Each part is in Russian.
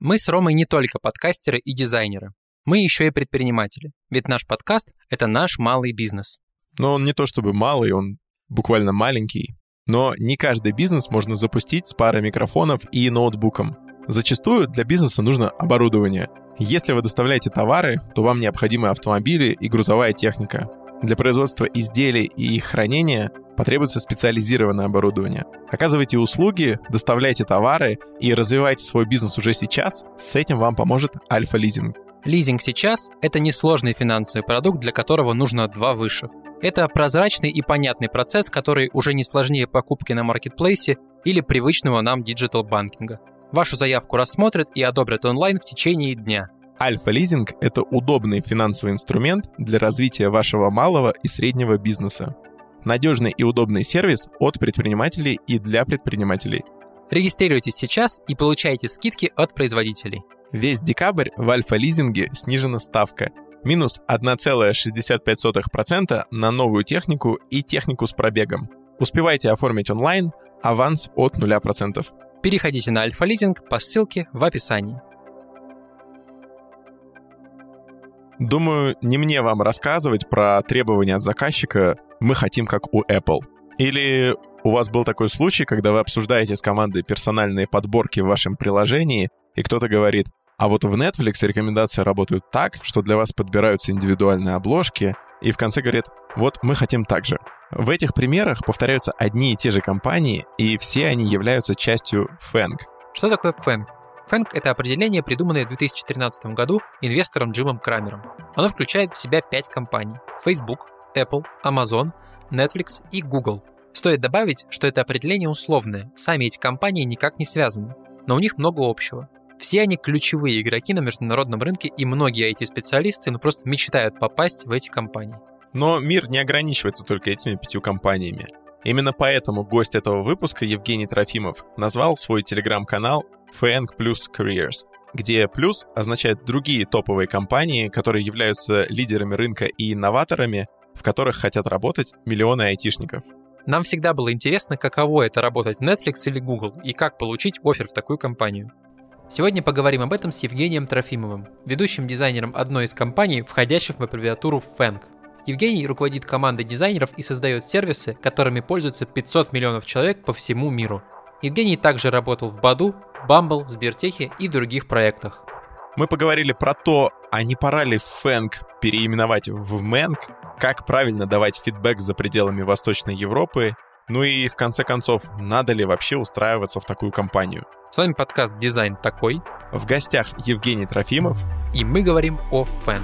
Мы с Ромой не только подкастеры и дизайнеры. Мы еще и предприниматели. Ведь наш подкаст — это наш малый бизнес. Но он не то чтобы малый, он буквально маленький. Но не каждый бизнес можно запустить с парой микрофонов и ноутбуком. Зачастую для бизнеса нужно оборудование. Если вы доставляете товары, то вам необходимы автомобили и грузовая техника. Для производства изделий и их хранения потребуется специализированное оборудование. Оказывайте услуги, доставляйте товары и развивайте свой бизнес уже сейчас. С этим вам поможет Альфа-лизинг. Лизинг сейчас – это несложный финансовый продукт, для которого нужно два высших. Это прозрачный и понятный процесс, который уже не сложнее покупки на маркетплейсе или привычного нам digital -банкинга. Вашу заявку рассмотрят и одобрят онлайн в течение дня. Альфа-лизинг – это удобный финансовый инструмент для развития вашего малого и среднего бизнеса. Надежный и удобный сервис от предпринимателей и для предпринимателей. Регистрируйтесь сейчас и получайте скидки от производителей. Весь декабрь в альфа-лизинге снижена ставка – минус 1,65% на новую технику и технику с пробегом. Успевайте оформить онлайн, аванс от 0%. Переходите на Альфа-лизинг по ссылке в описании. Думаю, не мне вам рассказывать про требования от заказчика «мы хотим как у Apple». Или у вас был такой случай, когда вы обсуждаете с командой персональные подборки в вашем приложении, и кто-то говорит а вот в Netflix рекомендации работают так, что для вас подбираются индивидуальные обложки, и в конце говорят, вот мы хотим так же. В этих примерах повторяются одни и те же компании, и все они являются частью Fang. Что такое Fang? Fang — это определение, придуманное в 2013 году инвестором Джимом Крамером. Оно включает в себя пять компаний — Facebook, Apple, Amazon, Netflix и Google. Стоит добавить, что это определение условное, сами эти компании никак не связаны, но у них много общего. Все они ключевые игроки на международном рынке, и многие IT-специалисты ну, просто мечтают попасть в эти компании. Но мир не ограничивается только этими пятью компаниями. Именно поэтому гость этого выпуска Евгений Трофимов назвал свой телеграм-канал FANG Plus Careers, где плюс означает другие топовые компании, которые являются лидерами рынка и инноваторами, в которых хотят работать миллионы айтишников. Нам всегда было интересно, каково это работать в Netflix или Google и как получить офер в такую компанию. Сегодня поговорим об этом с Евгением Трофимовым, ведущим дизайнером одной из компаний, входящих в аббревиатуру FANG. Евгений руководит командой дизайнеров и создает сервисы, которыми пользуются 500 миллионов человек по всему миру. Евгений также работал в Badoo, Bumble, Сбертехе и других проектах. Мы поговорили про то, а не пора ли FAANG переименовать в MAANG, как правильно давать фидбэк за пределами Восточной Европы, ну и в конце концов, надо ли вообще устраиваться в такую компанию. С вами подкаст «Дизайн такой». В гостях Евгений Трофимов. И мы говорим о FAANG.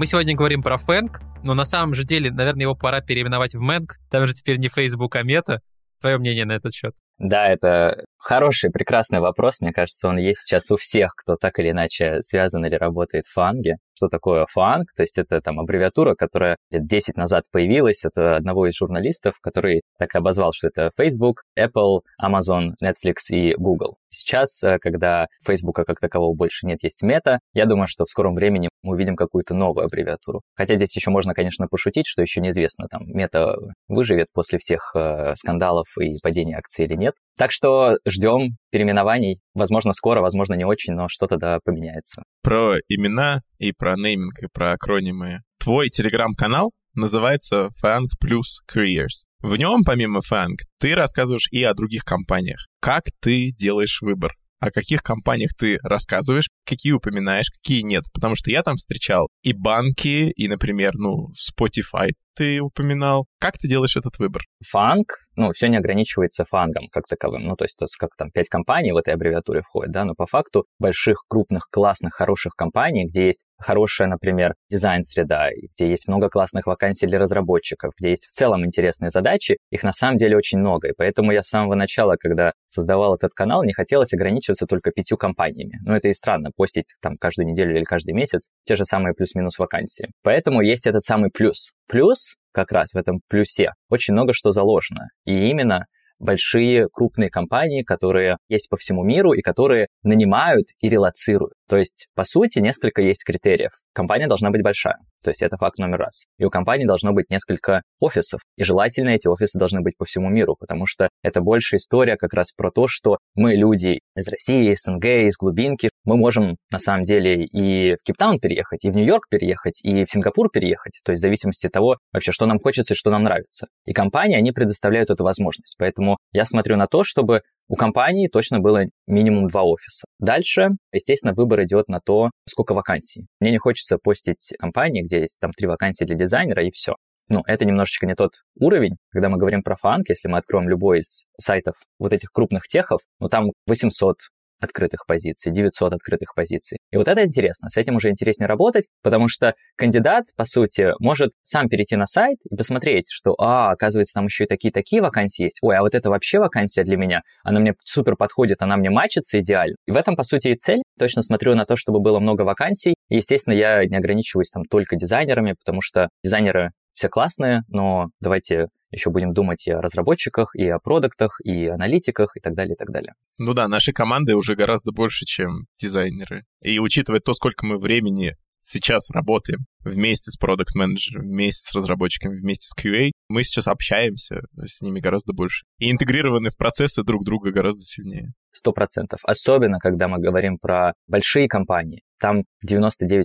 Мы сегодня говорим про фэнк, но на самом же деле, наверное, его пора переименовать в Мэнк. Там же теперь не Facebook, а Мета. Твое мнение на этот счет? Да, это хороший, прекрасный вопрос. Мне кажется, он есть сейчас у всех, кто так или иначе связан или работает в фанге. Что такое фанг? То есть это там аббревиатура, которая лет 10 назад появилась. Это одного из журналистов, который так обозвал, что это Facebook, Apple, Amazon, Netflix и Google. Сейчас, э, когда Facebook как такового больше нет, есть мета, я думаю, что в скором времени мы увидим какую-то новую аббревиатуру. Хотя здесь еще можно, конечно, пошутить, что еще неизвестно, там, мета выживет после всех э, скандалов и падения акций или нет. Так что ждем переименований. Возможно, скоро, возможно, не очень, но что-то да поменяется. Про имена и про нейминг, и про акронимы. Твой телеграм-канал называется Fang Plus Careers. В нем, помимо Fang, ты рассказываешь и о других компаниях. Как ты делаешь выбор? о каких компаниях ты рассказываешь, какие упоминаешь, какие нет. Потому что я там встречал и банки, и, например, ну, Spotify ты упоминал. Как ты делаешь этот выбор? Фанк, ну, все не ограничивается фангом как таковым. Ну, то есть, то есть как там пять компаний в этой аббревиатуре входит, да, но по факту больших, крупных, классных, хороших компаний, где есть хорошая, например, дизайн-среда, где есть много классных вакансий для разработчиков, где есть в целом интересные задачи, их на самом деле очень много. И поэтому я с самого начала, когда создавал этот канал, не хотелось ограничиваться только пятью компаниями. Ну, это и странно, постить там каждую неделю или каждый месяц те же самые плюс-минус вакансии. Поэтому есть этот самый плюс. Плюс как раз в этом плюсе очень много что заложено. И именно большие крупные компании, которые есть по всему миру и которые нанимают и релацируют. То есть, по сути, несколько есть критериев. Компания должна быть большая, то есть это факт номер раз. И у компании должно быть несколько офисов, и желательно эти офисы должны быть по всему миру, потому что это больше история как раз про то, что мы люди из России, из СНГ, из глубинки, мы можем на самом деле и в Кейптаун переехать, и в Нью-Йорк переехать, и в Сингапур переехать, то есть в зависимости от того, вообще, что нам хочется и что нам нравится. И компании, они предоставляют эту возможность. Поэтому я смотрю на то, чтобы у компании точно было минимум два офиса. Дальше, естественно, выбор идет на то, сколько вакансий. Мне не хочется постить компании, где есть там три вакансии для дизайнера и все. Ну, это немножечко не тот уровень, когда мы говорим про фанк, если мы откроем любой из сайтов вот этих крупных техов, ну, там 800 открытых позиций, 900 открытых позиций. И вот это интересно, с этим уже интереснее работать, потому что кандидат, по сути, может сам перейти на сайт и посмотреть, что, а, оказывается, там еще и такие-такие вакансии есть, ой, а вот это вообще вакансия для меня, она мне супер подходит, она мне мачится идеально. И в этом, по сути, и цель. Точно смотрю на то, чтобы было много вакансий. И, естественно, я не ограничиваюсь там только дизайнерами, потому что дизайнеры все классные, но давайте еще будем думать и о разработчиках, и о продуктах, и аналитиках, и так далее, и так далее. Ну да, наши команды уже гораздо больше, чем дизайнеры. И учитывая то, сколько мы времени сейчас работаем вместе с продукт менеджером вместе с разработчиками, вместе с QA, мы сейчас общаемся с ними гораздо больше. И интегрированы в процессы друг друга гораздо сильнее. Сто процентов. Особенно, когда мы говорим про большие компании. Там 99%,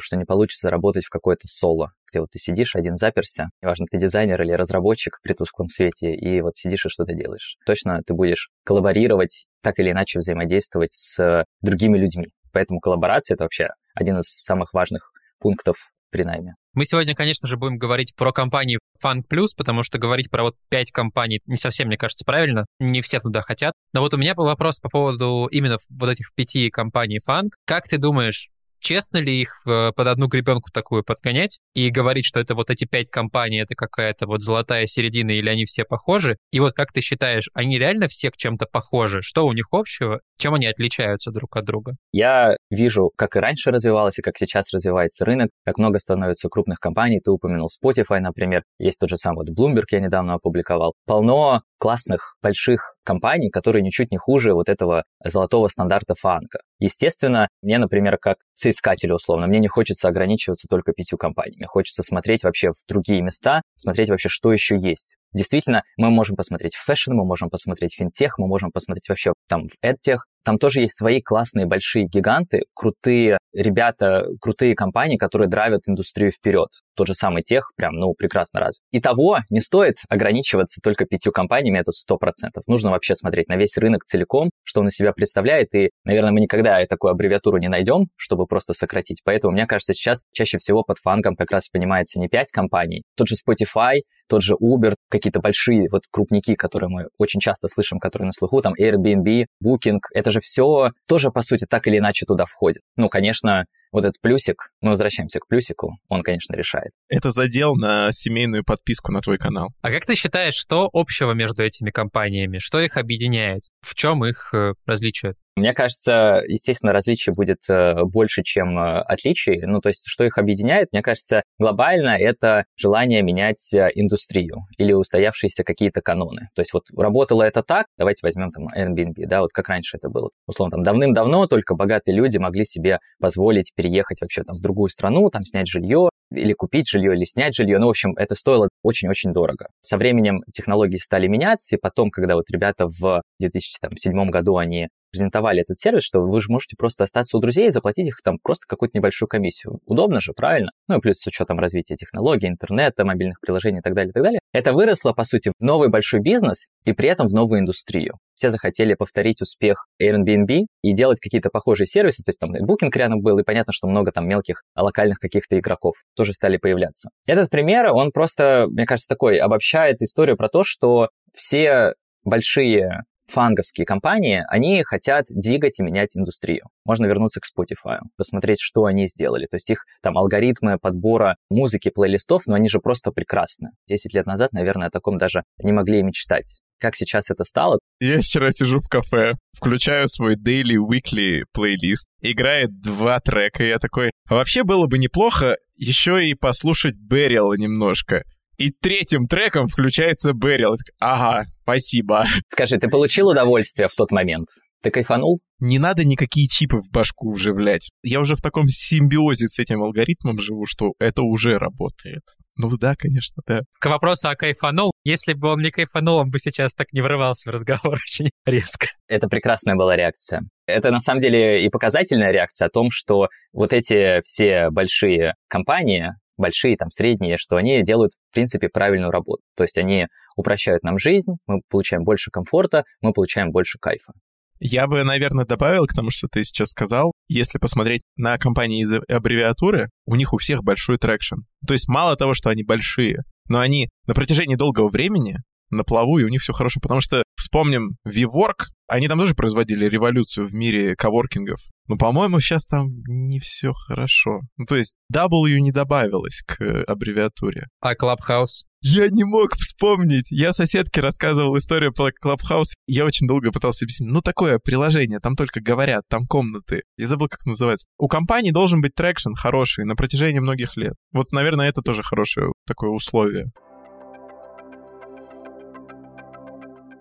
что не получится работать в какой-то соло, где вот ты сидишь один заперся, неважно, ты дизайнер или разработчик при тусклом свете, и вот сидишь и что-то делаешь. Точно ты будешь коллаборировать, так или иначе взаимодействовать с другими людьми. Поэтому коллаборация — это вообще один из самых важных пунктов при найме. Мы сегодня, конечно же, будем говорить про компании Funk Plus, потому что говорить про вот пять компаний не совсем, мне кажется, правильно. Не все туда хотят. Но вот у меня был вопрос по поводу именно вот этих пяти компаний Funk. Как ты думаешь, честно ли их э, под одну гребенку такую подгонять и говорить, что это вот эти пять компаний, это какая-то вот золотая середина или они все похожи? И вот как ты считаешь, они реально все к чем-то похожи? Что у них общего? Чем они отличаются друг от друга? Я вижу, как и раньше развивалось, и как сейчас развивается рынок, как много становится крупных компаний. Ты упомянул Spotify, например. Есть тот же самый вот Bloomberg, я недавно опубликовал. Полно классных, больших компаний, которые ничуть не хуже вот этого золотого стандарта FAANG а. Естественно, мне, например, как соискателю условно, мне не хочется ограничиваться только пятью компаниями. Хочется смотреть вообще в другие места, смотреть вообще, что еще есть. Действительно, мы можем посмотреть в fashion, мы можем посмотреть в финтех, мы можем посмотреть вообще там в эдтех, там тоже есть свои классные большие гиганты, крутые ребята, крутые компании, которые драйвят индустрию вперед. Тот же самый тех прям, ну, прекрасно раз. И того не стоит ограничиваться только пятью компаниями, это сто процентов. Нужно вообще смотреть на весь рынок целиком, что он из себя представляет, и, наверное, мы никогда такую аббревиатуру не найдем, чтобы просто сократить. Поэтому, мне кажется, сейчас чаще всего под фангом как раз понимается не пять компаний, тот же Spotify, тот же Uber, какие-то большие вот крупники, которые мы очень часто слышим, которые на слуху, там Airbnb, Booking, это же все тоже, по сути, так или иначе туда входит. Ну, конечно, вот этот плюсик, мы возвращаемся к плюсику, он, конечно, решает. Это задел на семейную подписку на твой канал. А как ты считаешь, что общего между этими компаниями? Что их объединяет? В чем их э, различие? Мне кажется, естественно, различий будет э, больше, чем э, отличий. Ну, то есть, что их объединяет, мне кажется, глобально это желание менять э, индустрию или устоявшиеся какие-то каноны. То есть, вот работало это так, давайте возьмем там Airbnb, да, вот как раньше это было. Условно, там давным-давно только богатые люди могли себе позволить переехать вообще там в другую страну, там снять жилье, или купить жилье, или снять жилье. Ну, в общем, это стоило очень-очень дорого. Со временем технологии стали меняться, и потом, когда вот ребята в 2007 году, они презентовали этот сервис, что вы же можете просто остаться у друзей и заплатить их там просто какую-то небольшую комиссию. Удобно же, правильно? Ну и плюс с учетом развития технологий, интернета, мобильных приложений и так далее, и так далее. Это выросло, по сути, в новый большой бизнес и при этом в новую индустрию. Все захотели повторить успех Airbnb и делать какие-то похожие сервисы. То есть там Booking рядом был, и понятно, что много там мелких локальных каких-то игроков тоже стали появляться. Этот пример, он просто, мне кажется, такой обобщает историю про то, что все большие фанговские компании, они хотят двигать и менять индустрию. Можно вернуться к Spotify, посмотреть, что они сделали. То есть их там алгоритмы подбора музыки, плейлистов, но они же просто прекрасны. Десять лет назад, наверное, о таком даже не могли мечтать. Как сейчас это стало? Я вчера сижу в кафе, включаю свой daily, weekly плейлист, играет два трека, и я такой, а вообще было бы неплохо еще и послушать Беррила немножко. И третьим треком включается Берил. Ага, спасибо. Скажи, ты получил удовольствие в тот момент? Ты кайфанул? Не надо никакие чипы в башку вживлять. Я уже в таком симбиозе с этим алгоритмом живу, что это уже работает. Ну да, конечно, да. К вопросу о кайфанул. Если бы он не кайфанул, он бы сейчас так не врывался в разговор очень резко. Это прекрасная была реакция. Это на самом деле и показательная реакция о том, что вот эти все большие компании, большие, там, средние, что они делают, в принципе, правильную работу. То есть они упрощают нам жизнь, мы получаем больше комфорта, мы получаем больше кайфа. Я бы, наверное, добавил к тому, что ты сейчас сказал, если посмотреть на компании из аббревиатуры, у них у всех большой traction. То есть мало того, что они большие, но они на протяжении долгого времени на плаву, и у них все хорошо. Потому что вспомним WeWork, они там тоже производили революцию в мире коворкингов. Но, по-моему, сейчас там не все хорошо. Ну, то есть W не добавилось к аббревиатуре. А Clubhouse? Я не мог вспомнить. Я соседке рассказывал историю про Clubhouse. Я очень долго пытался объяснить. Ну, такое приложение, там только говорят, там комнаты. Я забыл, как называется. У компании должен быть traction хороший на протяжении многих лет. Вот, наверное, это тоже хорошее такое условие.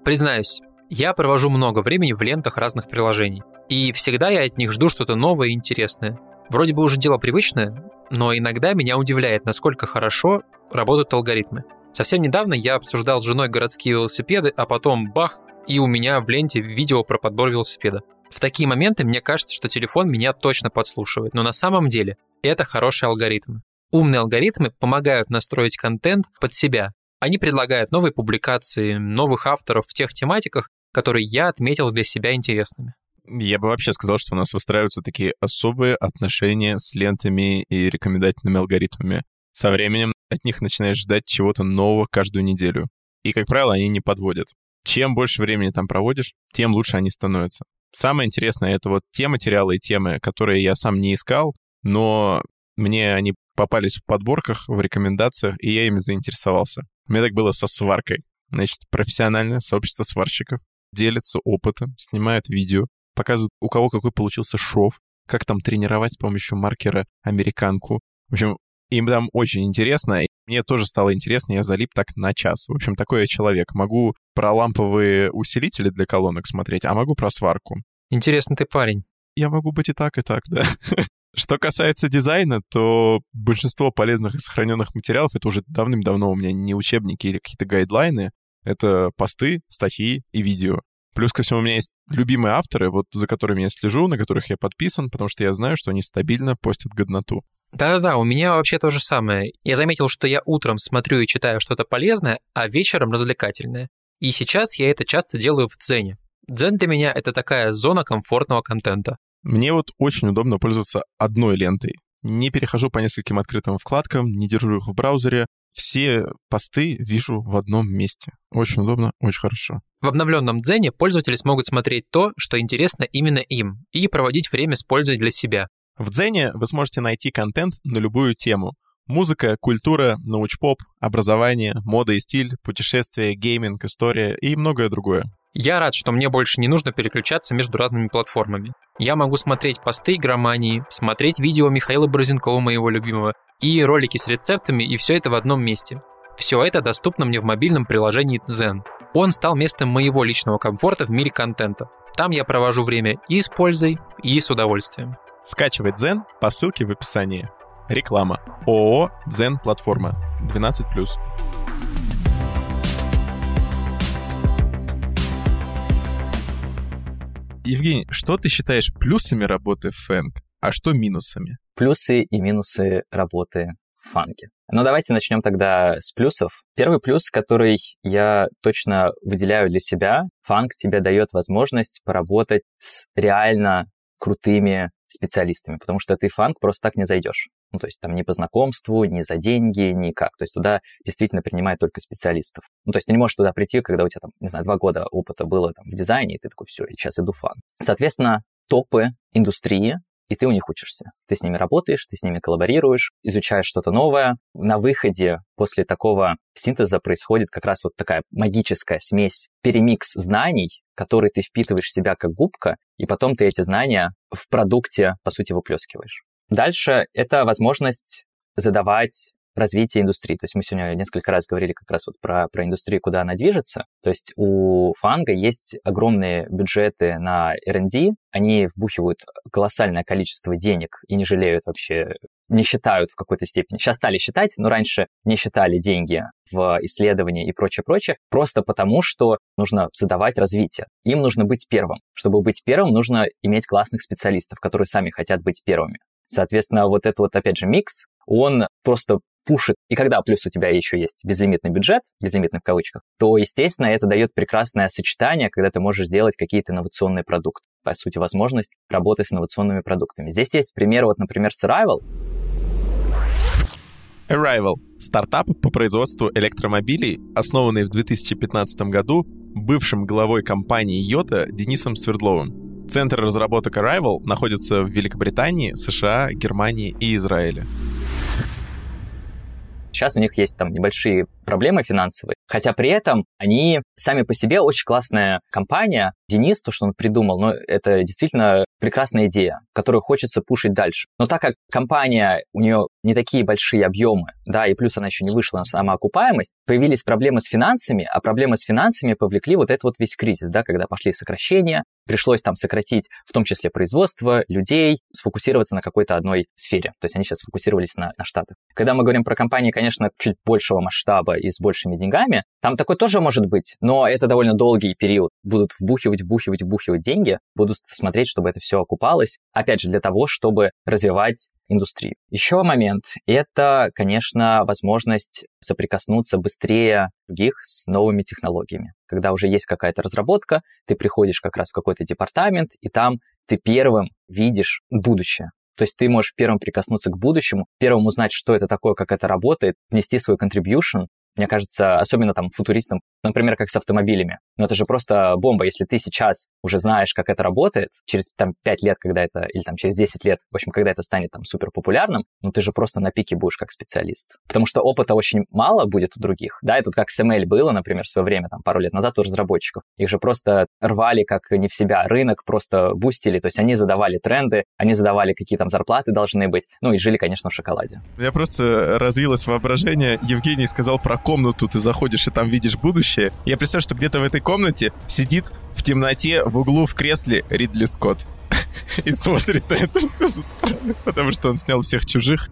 Признаюсь, я провожу много времени в лентах разных приложений. И всегда я от них жду что-то новое и интересное. Вроде бы уже дело привычное, но иногда меня удивляет, насколько хорошо работают алгоритмы. Совсем недавно я обсуждал с женой городские велосипеды, а потом бах, и у меня в ленте видео про подбор велосипеда. В такие моменты мне кажется, что телефон меня точно подслушивает, но на самом деле это хорошие алгоритмы. Умные алгоритмы помогают настроить контент под себя, они предлагают новые публикации, новых авторов в тех тематиках, которые я отметил для себя интересными. Я бы вообще сказал, что у нас выстраиваются такие особые отношения с лентами и рекомендательными алгоритмами. Со временем от них начинаешь ждать чего-то нового каждую неделю. И, как правило, они не подводят. Чем больше времени там проводишь, тем лучше они становятся. Самое интересное — это вот те материалы и темы, которые я сам не искал, но мне они попались в подборках, в рекомендациях, и я ими заинтересовался. У меня так было со сваркой. Значит, профессиональное сообщество сварщиков делятся опытом, снимают видео, показывают, у кого какой получился шов, как там тренировать с помощью маркера американку. В общем, им там очень интересно. И мне тоже стало интересно, я залип так на час. В общем, такой я человек. Могу про ламповые усилители для колонок смотреть, а могу про сварку. Интересный ты парень. Я могу быть и так, и так, да. Что касается дизайна, то большинство полезных и сохраненных материалов это уже давным-давно у меня не учебники или какие-то гайдлайны, это посты, статьи и видео. Плюс ко всему у меня есть любимые авторы, вот за которыми я слежу, на которых я подписан, потому что я знаю, что они стабильно постят годноту. Да-да-да, у меня вообще то же самое. Я заметил, что я утром смотрю и читаю что-то полезное, а вечером развлекательное. И сейчас я это часто делаю в Дзене. Дзен для меня — это такая зона комфортного контента. Мне вот очень удобно пользоваться одной лентой. Не перехожу по нескольким открытым вкладкам, не держу их в браузере. Все посты вижу в одном месте. Очень удобно, очень хорошо. В обновленном Дзене пользователи смогут смотреть то, что интересно именно им, и проводить время с пользой для себя. В Дзене вы сможете найти контент на любую тему. Музыка, культура, научпоп, образование, мода и стиль, путешествия, гейминг, история и многое другое. Я рад, что мне больше не нужно переключаться между разными платформами. Я могу смотреть посты игромании, смотреть видео Михаила Борзенкова, моего любимого, и ролики с рецептами, и все это в одном месте. Все это доступно мне в мобильном приложении Zen. Он стал местом моего личного комфорта в мире контента. Там я провожу время и с пользой, и с удовольствием. Скачивать Zen по ссылке в описании. Реклама. ООО Zen Платформа. 12+. Евгений, что ты считаешь плюсами работы Фэнк, а что минусами? Плюсы и минусы работы в фанке. Ну, давайте начнем тогда с плюсов. Первый плюс, который я точно выделяю для себя, фанк тебе дает возможность поработать с реально крутыми специалистами, потому что ты фанк просто так не зайдешь. Ну, то есть там ни по знакомству, ни за деньги, никак. То есть туда действительно принимают только специалистов. Ну, то есть ты не можешь туда прийти, когда у тебя там, не знаю, два года опыта было там в дизайне, и ты такой, все, сейчас иду фан. Соответственно, топы индустрии, и ты у них учишься. Ты с ними работаешь, ты с ними коллаборируешь, изучаешь что-то новое. На выходе после такого синтеза происходит как раз вот такая магическая смесь, перемикс знаний, который ты впитываешь в себя как губка, и потом ты эти знания в продукте, по сути, выплескиваешь. Дальше это возможность задавать развития индустрии. То есть мы сегодня несколько раз говорили как раз вот про, про индустрию, куда она движется. То есть у фанга есть огромные бюджеты на R&D, они вбухивают колоссальное количество денег и не жалеют вообще, не считают в какой-то степени. Сейчас стали считать, но раньше не считали деньги в исследования и прочее-прочее, просто потому, что нужно задавать развитие. Им нужно быть первым. Чтобы быть первым, нужно иметь классных специалистов, которые сами хотят быть первыми. Соответственно, вот этот вот, опять же, микс, он просто пушит, и когда плюс у тебя еще есть безлимитный бюджет, безлимитный в кавычках, то, естественно, это дает прекрасное сочетание, когда ты можешь делать какие-то инновационные продукты. По сути, возможность работы с инновационными продуктами. Здесь есть пример, вот, например, с Arrival. Arrival — стартап по производству электромобилей, основанный в 2015 году бывшим главой компании Йота Денисом Свердловым. Центр разработок Arrival находится в Великобритании, США, Германии и Израиле. Сейчас у них есть там небольшие проблемы финансовые, хотя при этом они сами по себе очень классная компания. Денис, то, что он придумал, ну, это действительно прекрасная идея, которую хочется пушить дальше. Но так как компания, у нее не такие большие объемы, да, и плюс она еще не вышла на самоокупаемость, появились проблемы с финансами, а проблемы с финансами повлекли вот этот вот весь кризис, да, когда пошли сокращения, пришлось там сократить в том числе производство, людей, сфокусироваться на какой-то одной сфере. То есть они сейчас сфокусировались на, на Штатах. Когда мы говорим про компании, конечно, чуть большего масштаба и с большими деньгами, там такое тоже может быть, но это довольно долгий период. Будут вбухивать, вбухивать, вбухивать деньги, будут смотреть, чтобы это все окупалось. Опять же, для того, чтобы развивать индустрию. Еще момент — это, конечно, возможность соприкоснуться быстрее других с новыми технологиями. Когда уже есть какая-то разработка, ты приходишь как раз в какой-то департамент, и там ты первым видишь будущее. То есть ты можешь первым прикоснуться к будущему, первым узнать, что это такое, как это работает, внести свой contribution, мне кажется, особенно там футуристам, например, как с автомобилями. Но это же просто бомба, если ты сейчас уже знаешь, как это работает, через там 5 лет, когда это, или там через 10 лет, в общем, когда это станет там супер популярным, ну ты же просто на пике будешь как специалист. Потому что опыта очень мало будет у других. Да, тут как с ML было, например, в свое время, там пару лет назад у разработчиков. Их же просто рвали как не в себя. Рынок просто бустили, то есть они задавали тренды, они задавали, какие там зарплаты должны быть, ну и жили, конечно, в шоколаде. Меня просто развилось воображение. Евгений сказал про комнату, ты заходишь и там видишь будущее. Я представляю, что где-то в этой комнате сидит в темноте в углу в кресле Ридли Скотт и смотрит на это все со стороны, потому что он снял всех чужих.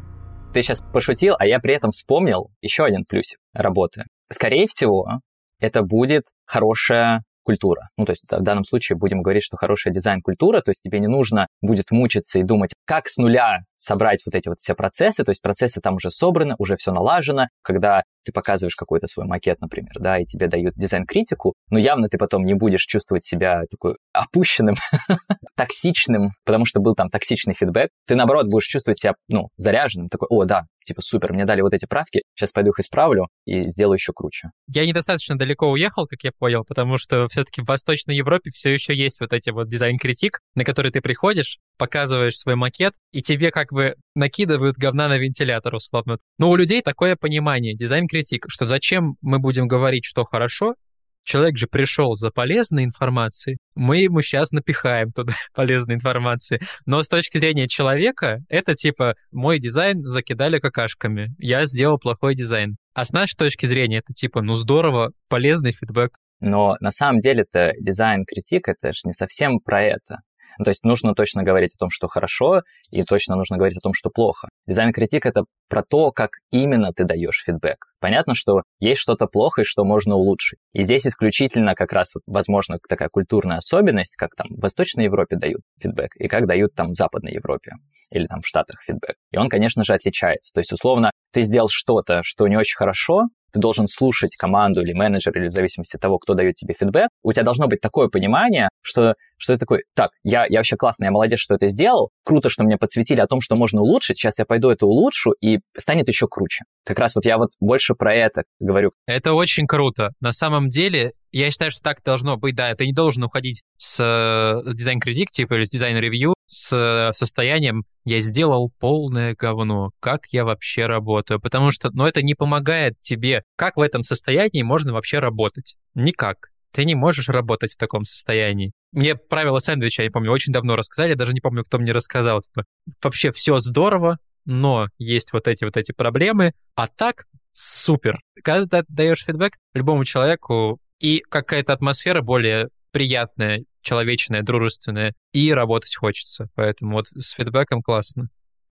Ты сейчас пошутил, а я при этом вспомнил еще один плюсик работы. Скорее всего, это будет хорошая культура. Ну, то есть в данном случае будем говорить, что хорошая дизайн-культура, то есть тебе не нужно будет мучиться и думать, как с нуля собрать вот эти вот все процессы, то есть процессы там уже собраны, уже все налажено, когда ты показываешь какой-то свой макет, например, да, и тебе дают дизайн-критику, но явно ты потом не будешь чувствовать себя такой опущенным, токсичным, потому что был там токсичный фидбэк. Ты, наоборот, будешь чувствовать себя, ну, заряженным, такой, о, да, типа, супер, мне дали вот эти правки, сейчас пойду их исправлю и сделаю еще круче. Я недостаточно далеко уехал, как я понял, потому что все-таки в Восточной Европе все еще есть вот эти вот дизайн-критик, на который ты приходишь, показываешь свой макет, и тебе как бы накидывают говна на вентилятор, условно. Но у людей такое понимание, дизайн-критик, что зачем мы будем говорить, что хорошо, человек же пришел за полезной информацией, мы ему сейчас напихаем туда полезной информации. Но с точки зрения человека, это типа мой дизайн закидали какашками, я сделал плохой дизайн. А с нашей точки зрения это типа, ну здорово, полезный фидбэк. Но на самом деле это дизайн- critique, это же не совсем про это. Ну, то есть нужно точно говорить о том, что хорошо, и точно нужно говорить о том, что плохо. Дизайн- critique — это про то, как именно ты даешь feedback. Понятно, что есть что-то плохое, что можно улучшить. И здесь исключительно как раз, возможно, такая культурная особенность, как там в Восточной Европе дают feedback, и как дают там в Западной Европе или там в Штатах feedback. И он, конечно же, отличается. То есть, условно, ты сделал что-то, что не очень хорошо, ты должен слушать команду или менеджера, или в зависимости от того, кто дает тебе feedback, у тебя должно быть такое понимание, что, что ты такой, так, я, я вообще классно, я молодец, что это сделал, круто, что мне подсветили о том, что можно улучшить, сейчас я пойду это улучшу, и станет еще круче. Как раз вот я вот больше про это говорю. Это очень круто. На самом деле, я считаю, что так должно быть, да, ты не должен уходить с, с дизайн- critique, типа, или с дизайн- review, с состоянием «я сделал полное говно, как я вообще работаю?» Потому что, ну, это не помогает тебе. Как в этом состоянии можно вообще работать? Никак. Ты не можешь работать в таком состоянии. Мне правила сэндвича, я помню, очень давно рассказали, я даже не помню, кто мне рассказал. Типа, вообще все здорово, но есть вот эти вот эти проблемы, а так супер. Когда ты даешь фидбэк любому человеку, и какая-то атмосфера более приятная, человечная, дружественная, и работать хочется. Поэтому вот с фидбэком классно.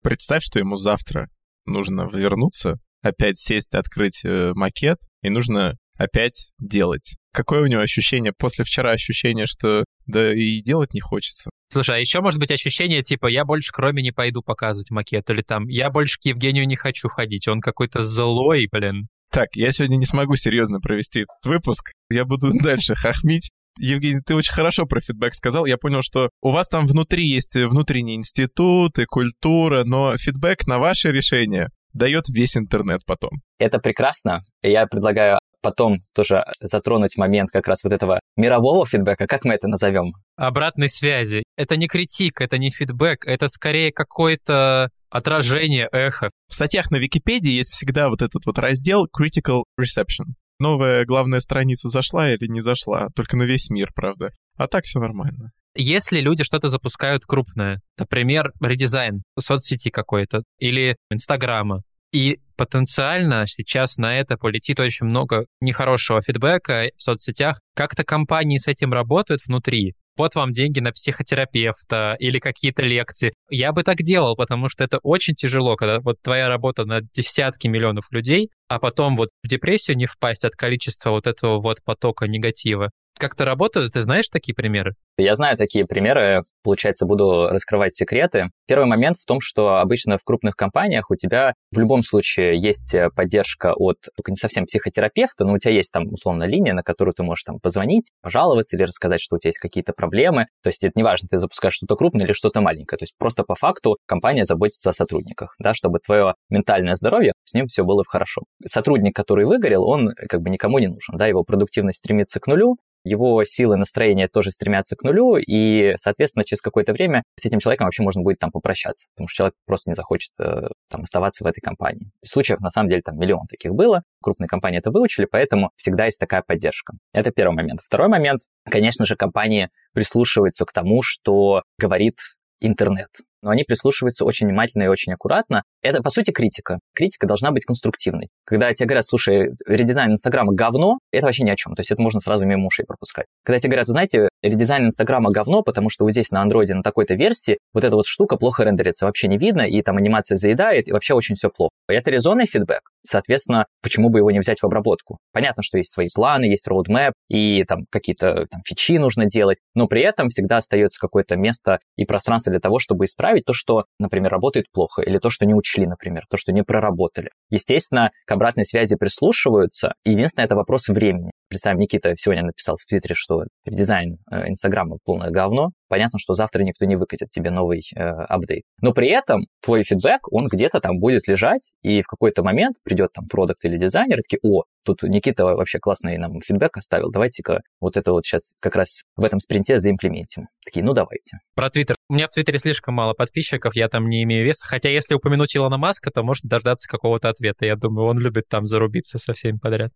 Представь, что ему завтра нужно вернуться, опять сесть, открыть э, макет, и нужно опять делать. Какое у него ощущение после вчера ощущение, что да и делать не хочется? Слушай, а еще может быть ощущение типа я больше к Роме не пойду показывать макет, или там я больше к Евгению не хочу ходить, он какой-то злой, блин. Так, я сегодня не смогу серьезно провести этот выпуск. Я буду дальше хохмить. Евгений, ты очень хорошо про фидбэк сказал. Я понял, что у вас там внутри есть внутренний институт и культура, но фидбэк на ваше решение дает весь интернет потом. Это прекрасно. Я предлагаю потом тоже затронуть момент как раз вот этого мирового фидбэка, как мы это назовем? Обратной связи. Это не критик, это не фидбэк, это скорее какое-то отражение, эхо. В статьях на Википедии есть всегда вот этот вот раздел Critical Reception. Новая главная страница зашла или не зашла, только на весь мир, правда. А так все нормально. Если люди что-то запускают крупное, например, редизайн соцсети какой-то или Инстаграма, и потенциально сейчас на это полетит очень много нехорошего фидбэка в соцсетях. Как-то компании с этим работают внутри. Вот вам деньги на психотерапевта или какие-то лекции. Я бы так делал, потому что это очень тяжело, когда вот твоя работа на десятки миллионов людей, а потом вот в депрессию не впасть от количества вот этого вот потока негатива как-то работают? Ты знаешь такие примеры? Я знаю такие примеры. Получается, буду раскрывать секреты. Первый момент в том, что обычно в крупных компаниях у тебя в любом случае есть э, поддержка от, только не совсем психотерапевта, но у тебя есть там, условно, линия, на которую ты можешь там позвонить, пожаловаться или рассказать, что у тебя есть какие-то проблемы. То есть это не важно, ты запускаешь что-то крупное или что-то маленькое. То есть просто по факту компания заботится о сотрудниках, да, чтобы твое ментальное здоровье, с ним все было хорошо. Сотрудник, который выгорел, он как бы никому не нужен, да, его продуктивность стремится к нулю, его силы настроения тоже стремятся к нулю, и, соответственно, через какое-то время с этим человеком вообще можно будет там попрощаться, потому что человек просто не захочет э, там оставаться в этой компании. Случаев, на самом деле, там миллион таких было, крупные компании это выучили, поэтому всегда есть такая поддержка. Это первый момент. Второй момент, конечно же, компании прислушиваются к тому, что говорит интернет но они прислушиваются очень внимательно и очень аккуратно. Это, по сути, критика. Критика должна быть конструктивной. Когда тебе говорят, слушай, редизайн Инстаграма говно, это вообще ни о чем. То есть это можно сразу мимо ушей пропускать. Когда тебе говорят, знаете, редизайн Инстаграма говно, потому что вот здесь на андроиде на такой-то версии вот эта вот штука плохо рендерится, вообще не видно, и там анимация заедает, и вообще очень все плохо. Это резонный фидбэк. Соответственно, почему бы его не взять в обработку? Понятно, что есть свои планы, есть roadmap, и там какие-то там фичи нужно делать, но при этом всегда остается какое-то место и пространство для того, чтобы исправить то, что, например, работает плохо, или то, что не учли, например, то, что не проработали. Естественно, к обратной связи прислушиваются. Единственное, это вопрос времени. Представим, Никита сегодня написал в Твиттере, что дизайн Инстаграма полное говно. Понятно, что завтра никто не выкатит тебе новый э. Но при этом твой фидбэк, он где-то там будет лежать, и в какой-то момент придет там продукт или дизайнер, и такие, о, тут Никита вообще классный нам фидбэк оставил, давайте-ка вот это вот сейчас как раз в этом спринте заимплементим. Такие, ну давайте. Про Твиттер. У меня в Твиттере слишком мало подписчиков, я там не имею веса. Хотя если упомянуть Илона Маска, то можно дождаться какого-то ответа. Я думаю, он любит там зарубиться со всеми подряд.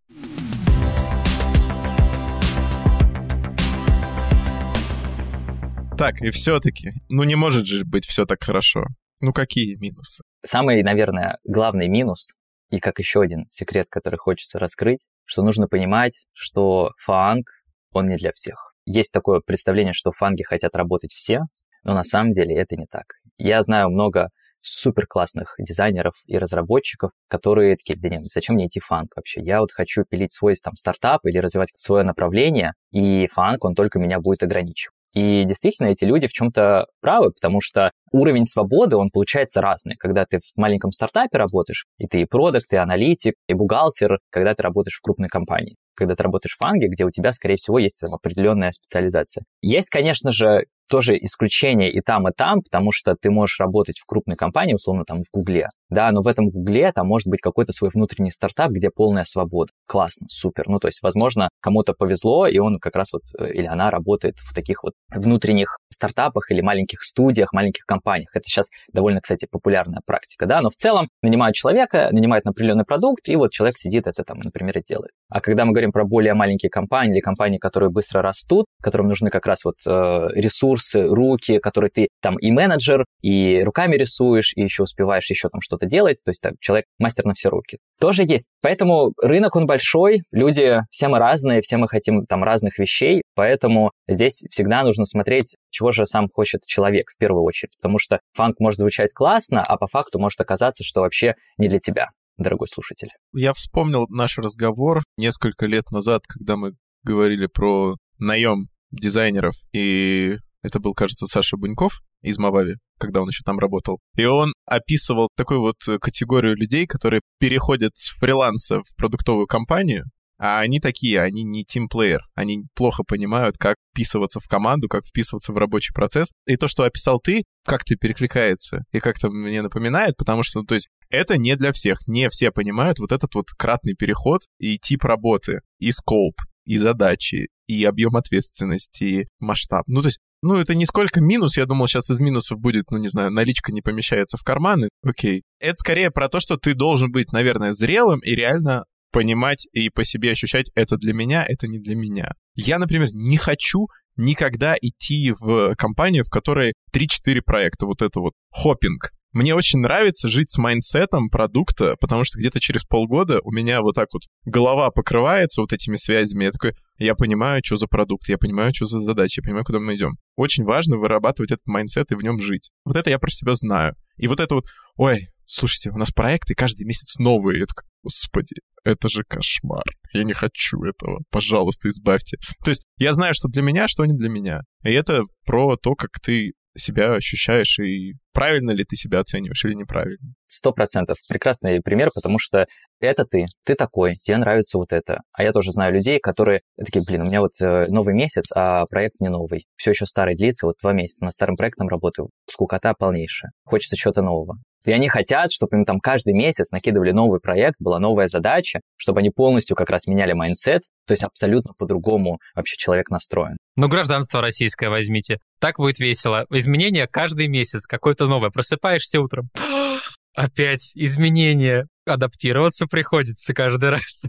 Так, и все-таки, ну не может же быть все так хорошо. Ну какие минусы? Самый, наверное, главный минус, и как еще один секрет, который хочется раскрыть, что нужно понимать, что фанг, он не для всех. Есть такое представление, что фанги хотят работать все, но на самом деле это не так. Я знаю много супер классных дизайнеров и разработчиков, которые такие, да нет, зачем мне идти фанк вообще? Я вот хочу пилить свой там стартап или развивать свое направление, и фанк, он только меня будет ограничивать. И действительно, эти люди в чем-то правы, потому что уровень свободы, он получается разный. Когда ты в маленьком стартапе работаешь, и ты и продукт, и аналитик, и бухгалтер, когда ты работаешь в крупной компании когда ты работаешь в фанге, где у тебя, скорее всего, есть там, определенная специализация. Есть, конечно же, тоже исключение и там, и там, потому что ты можешь работать в крупной компании, условно, там, в Гугле, да, но в этом Гугле там может быть какой-то свой внутренний стартап, где полная свобода. Классно, супер. Ну, то есть, возможно, кому-то повезло, и он как раз вот, э, или она работает в таких вот внутренних стартапах или маленьких студиях, маленьких компаниях. Это сейчас довольно, кстати, популярная практика, да, но в целом нанимают человека, нанимают на определенный продукт, и вот человек сидит это там, например, и делает. А когда мы говорим про более маленькие компании или компании, которые быстро растут, которым нужны как раз вот э, ресурсы, руки, которые ты там и менеджер, и руками рисуешь, и еще успеваешь еще там что-то делать. То есть так, человек мастер на все руки. Тоже есть. Поэтому рынок, он большой, люди, все мы разные, все мы хотим там разных вещей, поэтому здесь всегда нужно смотреть, чего же сам хочет человек в первую очередь. Потому что фанк может звучать классно, а по факту может оказаться, что вообще не для тебя дорогой слушатель. Я вспомнил наш разговор несколько лет назад, когда мы говорили про наем дизайнеров, и это был, кажется, Саша Буньков из Мавави, когда он еще там работал. И он описывал такую вот категорию людей, которые переходят с фриланса в продуктовую компанию, а они такие, они не тимплеер, они плохо понимают, как вписываться в команду, как вписываться в рабочий процесс. И то, что описал ты, как-то перекликается и как-то мне напоминает, потому что, ну, то есть, это не для всех. Не все понимают вот этот вот кратный переход и тип работы, и скоп, и задачи, и объем ответственности, и масштаб. Ну, то есть, ну, это не сколько минус, я думал, сейчас из минусов будет, ну, не знаю, наличка не помещается в карманы, окей. Это скорее про то, что ты должен быть, наверное, зрелым и реально понимать и по себе ощущать, это для меня, это не для меня. Я, например, не хочу никогда идти в компанию, в которой 3-4 проекта, вот это вот hopping. Мне очень нравится жить с mindset ом продукта, потому что где-то через полгода у меня вот так вот голова покрывается вот этими связями. Я такой, я понимаю, что за продукт, я понимаю, что за задача, я понимаю, куда мы идем. Очень важно вырабатывать этот mindset и в нем жить. Вот это я про себя знаю. И вот это вот, ой, слушайте, у нас проекты каждый месяц новые. Я такой, господи, это же кошмар. Я не хочу этого. Пожалуйста, избавьте. То есть я знаю, что для меня, что не для меня. И это про то, как ты себя ощущаешь и правильно ли ты себя оцениваешь или неправильно. Сто процентов. Прекрасный пример, потому что это ты, ты такой, тебе нравится вот это. А я тоже знаю людей, которые такие, блин, у меня вот э, новый месяц, а проект не новый. Все еще старый длится, вот два месяца. Над старым проектом работаю. Скукота полнейшая. Хочется чего-то нового. И они хотят, чтобы им там каждый месяц накидывали новый проект, была новая задача, чтобы они полностью как раз меняли mindset, то есть абсолютно по-другому вообще человек настроен. Ну, гражданство российское возьмите. Так будет весело. Изменения каждый месяц, какое-то новое. Просыпаешься утром. Опять изменения. Адаптироваться приходится каждый раз.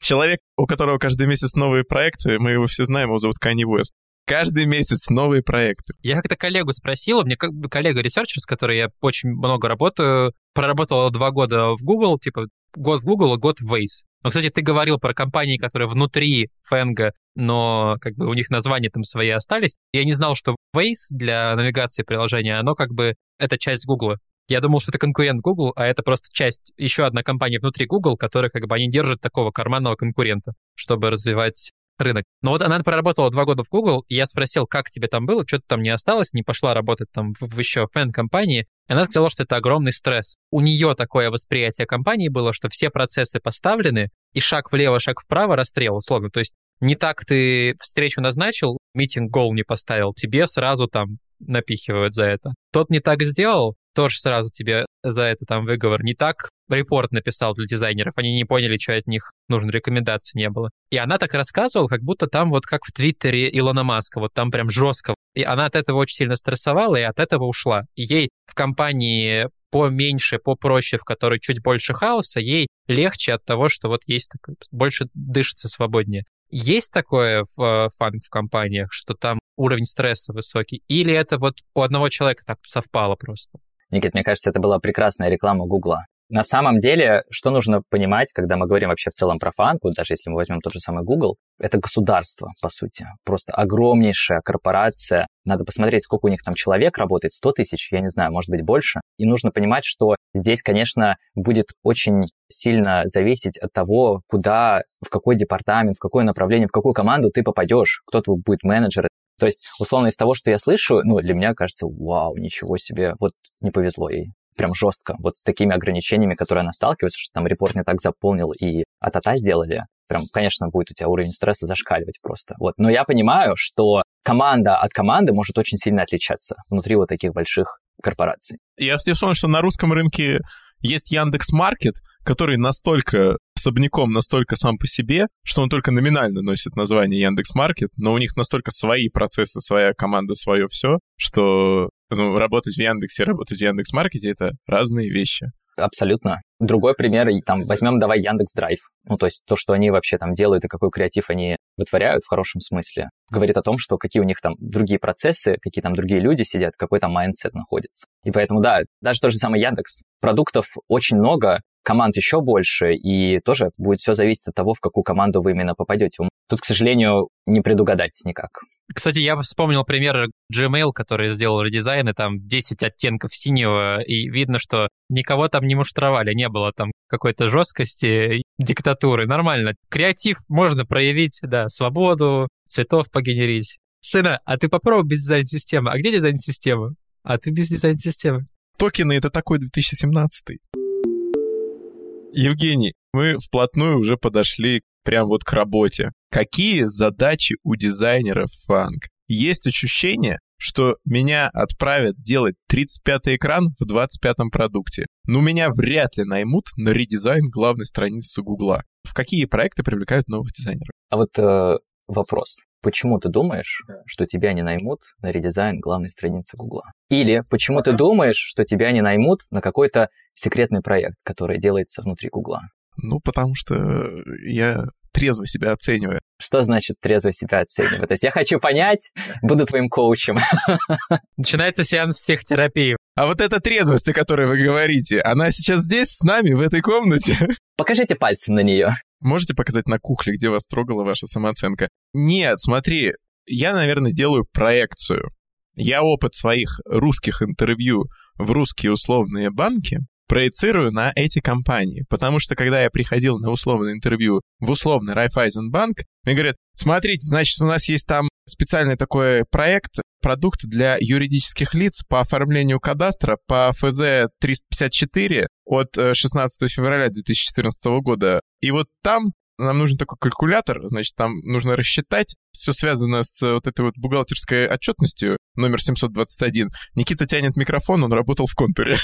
Человек, у которого каждый месяц новые проекты, мы его все знаем, его зовут Канье Уэст. Каждый месяц новые проекты. Я как-то коллегу спросил, мне как бы коллега- researcher, с которой я очень много работаю, проработала два года в Google, типа год в Google год в Waze. Но, кстати, ты говорил про компании, которые внутри Фэнга, но как бы у них названия там свои остались. Я не знал, что Waze для навигации приложения, оно как бы это часть Google. Я думал, что это конкурент Google, а это просто часть, еще одна компания внутри Google, которая как бы они держат такого карманного конкурента, чтобы развивать рынок. Но вот она проработала два года в Google, и я спросил, как тебе там было, что-то там не осталось, не пошла работать там в, в еще фэн-компании. И она сказала, что это огромный стресс. У нее такое восприятие компании было, что все процессы поставлены, и шаг влево, шаг вправо, расстрел, условно. То есть не так ты встречу назначил, митинг гол не поставил, тебе сразу там напихивают за это. Тот не так сделал, тоже сразу тебе за это там выговор. Не так репорт написал для дизайнеров, они не поняли, что от них нужно, рекомендаций не было. И она так рассказывала, как будто там вот как в Твиттере Илона Маска, вот там прям жестко. И она от этого очень сильно стрессовала и от этого ушла. И ей в компании поменьше, попроще, в которой чуть больше хаоса, ей легче от того, что вот есть такое, больше дышится свободнее. Есть такое в э, фанк в компаниях, что там уровень стресса высокий? Или это вот у одного человека так совпало просто? Никит, мне кажется, это была прекрасная реклама Гугла. На самом деле, что нужно понимать, когда мы говорим вообще в целом про фанку, даже если мы возьмем тот же самый Google, это государство, по сути. Просто огромнейшая корпорация. Надо посмотреть, сколько у них там человек работает, 100 тысяч, я не знаю, может быть больше. И нужно понимать, что здесь, конечно, будет очень сильно зависеть от того, куда, в какой департамент, в какое направление, в какую команду ты попадешь, кто твой будет менеджер. То есть, условно, из того, что я слышу, ну, для меня кажется, вау, ничего себе, вот не повезло ей прям жестко, вот с такими ограничениями, которые она сталкивается, что там репорт не так заполнил и а-та-та сделали, прям, конечно, будет у тебя уровень стресса зашкаливать просто. Вот. Но я понимаю, что команда от команды может очень сильно отличаться внутри вот таких больших корпораций. Я вспомнил, что на русском рынке есть Яндекс Маркет, который настолько особняком, настолько сам по себе, что он только номинально носит название Яндекс Маркет, но у них настолько свои процессы, своя команда, свое все, что ну, работать в Яндексе, работать в Яндекс Маркете — это разные вещи. Абсолютно. Другой пример, там, возьмем, давай Яндекс Драйв. Ну, то есть то, что они вообще там делают и какой креатив они вытворяют в хорошем смысле, говорит о том, что какие у них там другие процессы, какие там другие люди сидят, какой там mindset находится. И поэтому, да, даже тот же самый Яндекс. Продуктов очень много, команд еще больше, и тоже будет все зависеть от того, в какую команду вы именно попадете. Тут, к сожалению, не предугадать никак. Кстати, я вспомнил пример Gmail, который сделал редизайн, и там 10 оттенков синего, и видно, что никого там не муштровали, не было там какой-то жесткости, диктатуры. Нормально. Креатив можно проявить, да, свободу, цветов погенерить. Сына, а ты попробуй без дизайн-системы. А где дизайн-система? А ты без дизайн-системы. Токены — это такой 2017 Евгений, мы вплотную уже подошли прям вот к работе. Какие задачи у дизайнеров фанк? Есть ощущение, что меня отправят делать 35-й экран в 25-м продукте. Но меня вряд ли наймут на редизайн главной страницы Гугла. В какие проекты привлекают новых дизайнеров? А вот э, вопрос. Почему ты думаешь, что тебя не наймут на редизайн главной страницы Гугла? Или почему ты думаешь, что тебя не наймут на какой-то секретный проект, который делается внутри Гугла? Ну, потому что я трезво себя оцениваю. Что значит трезво себя оценивать? То есть я хочу понять, буду твоим коучем. Начинается сеанс психотерапии. А вот эта трезвость, о которой вы говорите, она сейчас здесь с нами, в этой комнате? Покажите пальцем на нее. Можете показать на кухле, где вас трогала ваша самооценка? Нет, смотри, я, наверное, делаю проекцию. Я опыт своих русских интервью в русские условные банки проецирую на эти компании. Потому что, когда я приходил на условное интервью в условный Райфайзенбанк, мне говорят, смотрите, значит, у нас есть там специальный такой проект, продукт для юридических лиц по оформлению кадастра по ФЗ 354 от 16 э, февраля 2014 года. И вот там нам нужен такой калькулятор, значит, там нужно рассчитать, все связано с вот этой вот бухгалтерской отчетностью, номер 721. Никита тянет микрофон, он работал в контуре.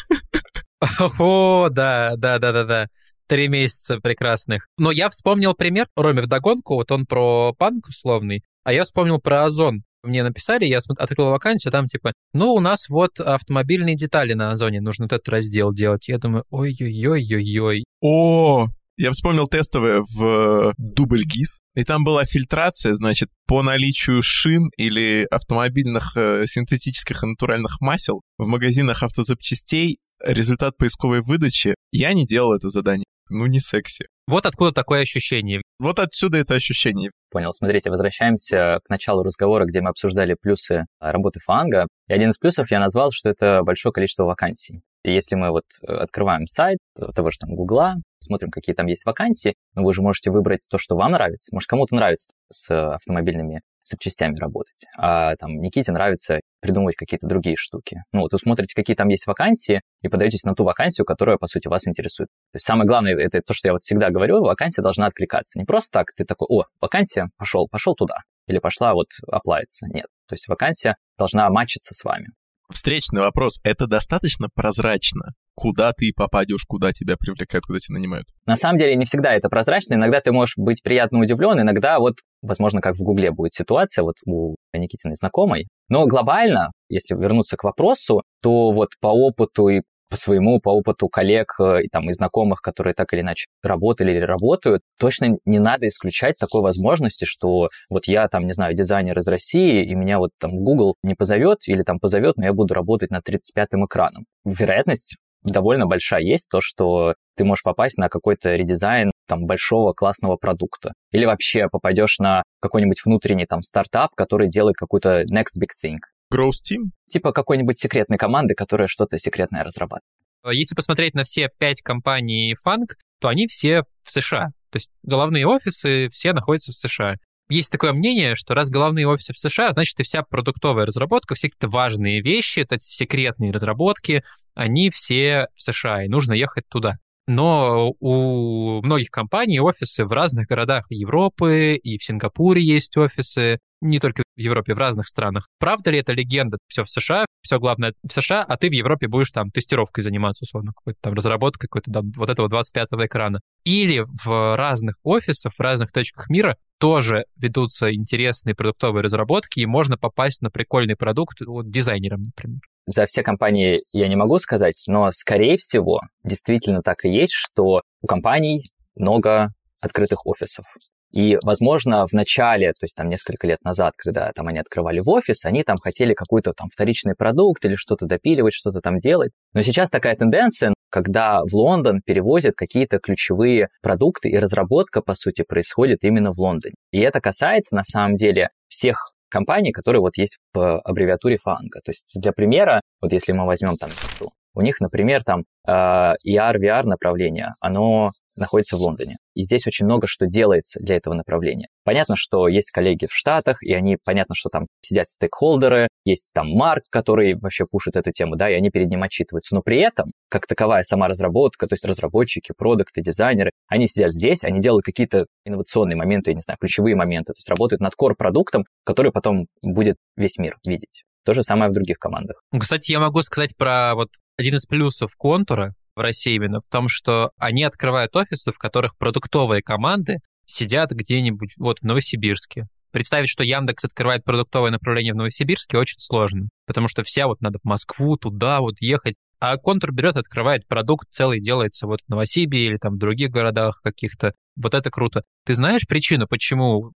О, да, да, да, да, да. Три месяца прекрасных. Но я вспомнил пример, Роме, вдогонку, вот он про панк условный, а я вспомнил про Озон. Мне написали, я открыл вакансию, там типа, ну, у нас вот автомобильные детали на Озоне, нужно вот этот раздел делать. Я думаю, ой-ой-ой-ой-ой. О, я вспомнил тестовое в дубль ГИС, и там была фильтрация, значит, по наличию шин или автомобильных э, синтетических и натуральных масел в магазинах автозапчастей результат поисковой выдачи. Я не делал это задание. Ну, не секси. Вот откуда такое ощущение. Вот отсюда это ощущение. Понял. Смотрите, возвращаемся к началу разговора, где мы обсуждали плюсы работы фанга. И один из плюсов я назвал, что это большое количество вакансий. И если мы вот э, открываем сайт того же там Гугла, смотрим, какие там есть вакансии, ну, вы же можете выбрать то, что вам нравится. Может, кому-то нравится с автомобильными запчастями работать, а там Никите нравится придумывать какие-то другие штуки. Ну, вот вы смотрите, какие там есть вакансии, и подаетесь на ту вакансию, которая, по сути, вас интересует. То есть самое главное, это то, что я вот всегда говорю, вакансия должна откликаться. Не просто так, ты такой, о, вакансия, пошел, пошел туда. Или пошла вот оплавиться. Нет. То есть вакансия должна матчиться с вами. Встречный вопрос. Это достаточно прозрачно? Куда ты попадешь, куда тебя привлекают, куда тебя нанимают? На самом деле не всегда это прозрачно. Иногда ты можешь быть приятно удивлен, иногда вот, возможно, как в Гугле будет ситуация, вот у Никитиной знакомой. Но глобально, если вернуться к вопросу, то вот по опыту и по своему, по опыту коллег э, и, там, и знакомых, которые так или иначе работали или работают, точно не надо исключать такой возможности, что вот я там, не знаю, дизайнер из России, и меня вот там Google не позовет или там позовет, но я буду работать над 35-м экраном. Вероятность довольно большая есть то, что ты можешь попасть на какой-то редизайн там большого классного продукта. Или вообще попадешь на какой-нибудь внутренний там стартап, который делает какую-то next big thing. Growth Team? Типа какой-нибудь секретной команды, которая что-то секретное разрабатывает. Если посмотреть на все пять компаний Funk, то они все в США. То есть головные офисы все находятся в США. Есть такое мнение, что раз головные офисы в США, значит и вся продуктовая разработка, все какие-то важные вещи, это секретные разработки, они все в США, и нужно ехать туда. Но у многих компаний офисы в разных городах Европы, и в Сингапуре есть офисы, не только в Европе, в разных странах. Правда ли это легенда? Все в США, все главное в США, а ты в Европе будешь там тестировкой заниматься, условно, какой-то там разработкой какой-то да, вот этого 25-го экрана. Или в разных офисах, в разных точках мира тоже ведутся интересные продуктовые разработки, и можно попасть на прикольный продукт вот, дизайнером, например. за все компании я не могу сказать, но, скорее всего, действительно так и есть, что у компаний много открытых офисов. И, возможно, в начале, то есть там несколько лет назад, когда там они открывали в офис, они там хотели какой-то там вторичный продукт или что-то допиливать, что-то там делать. Но сейчас такая тенденция, когда в Лондон перевозят какие-то ключевые продукты, и разработка, по сути, происходит именно в Лондоне. И это касается, на самом деле, всех компаний, которые вот есть в аббревиатуре фанга. То есть для примера, вот если мы возьмем там у них, например, там э, ER, VR направление, оно находится в Лондоне. И здесь очень много что делается для этого направления. Понятно, что есть коллеги в Штатах, и они, понятно, что там сидят стейкхолдеры, есть там Марк, который вообще пушит эту тему, да, и они перед ним отчитываются. Но при этом, как таковая сама разработка, то есть разработчики, продукты, дизайнеры, они сидят здесь, они делают какие-то инновационные моменты, я не знаю, ключевые моменты, то есть работают над core-продуктом, который потом будет весь мир видеть. То же самое в других командах. Кстати, я могу сказать про вот один из плюсов контура, в России именно в том, что они открывают офисы, в которых продуктовые команды сидят где-нибудь вот в Новосибирске. Представить, что Яндекс открывает продуктовое направление в Новосибирске, очень сложно, потому что вся вот надо в Москву, туда вот ехать. А контур берет, открывает продукт, целый делается вот в Новосибе или там в других городах каких-то. Вот это круто. Ты знаешь причину, почему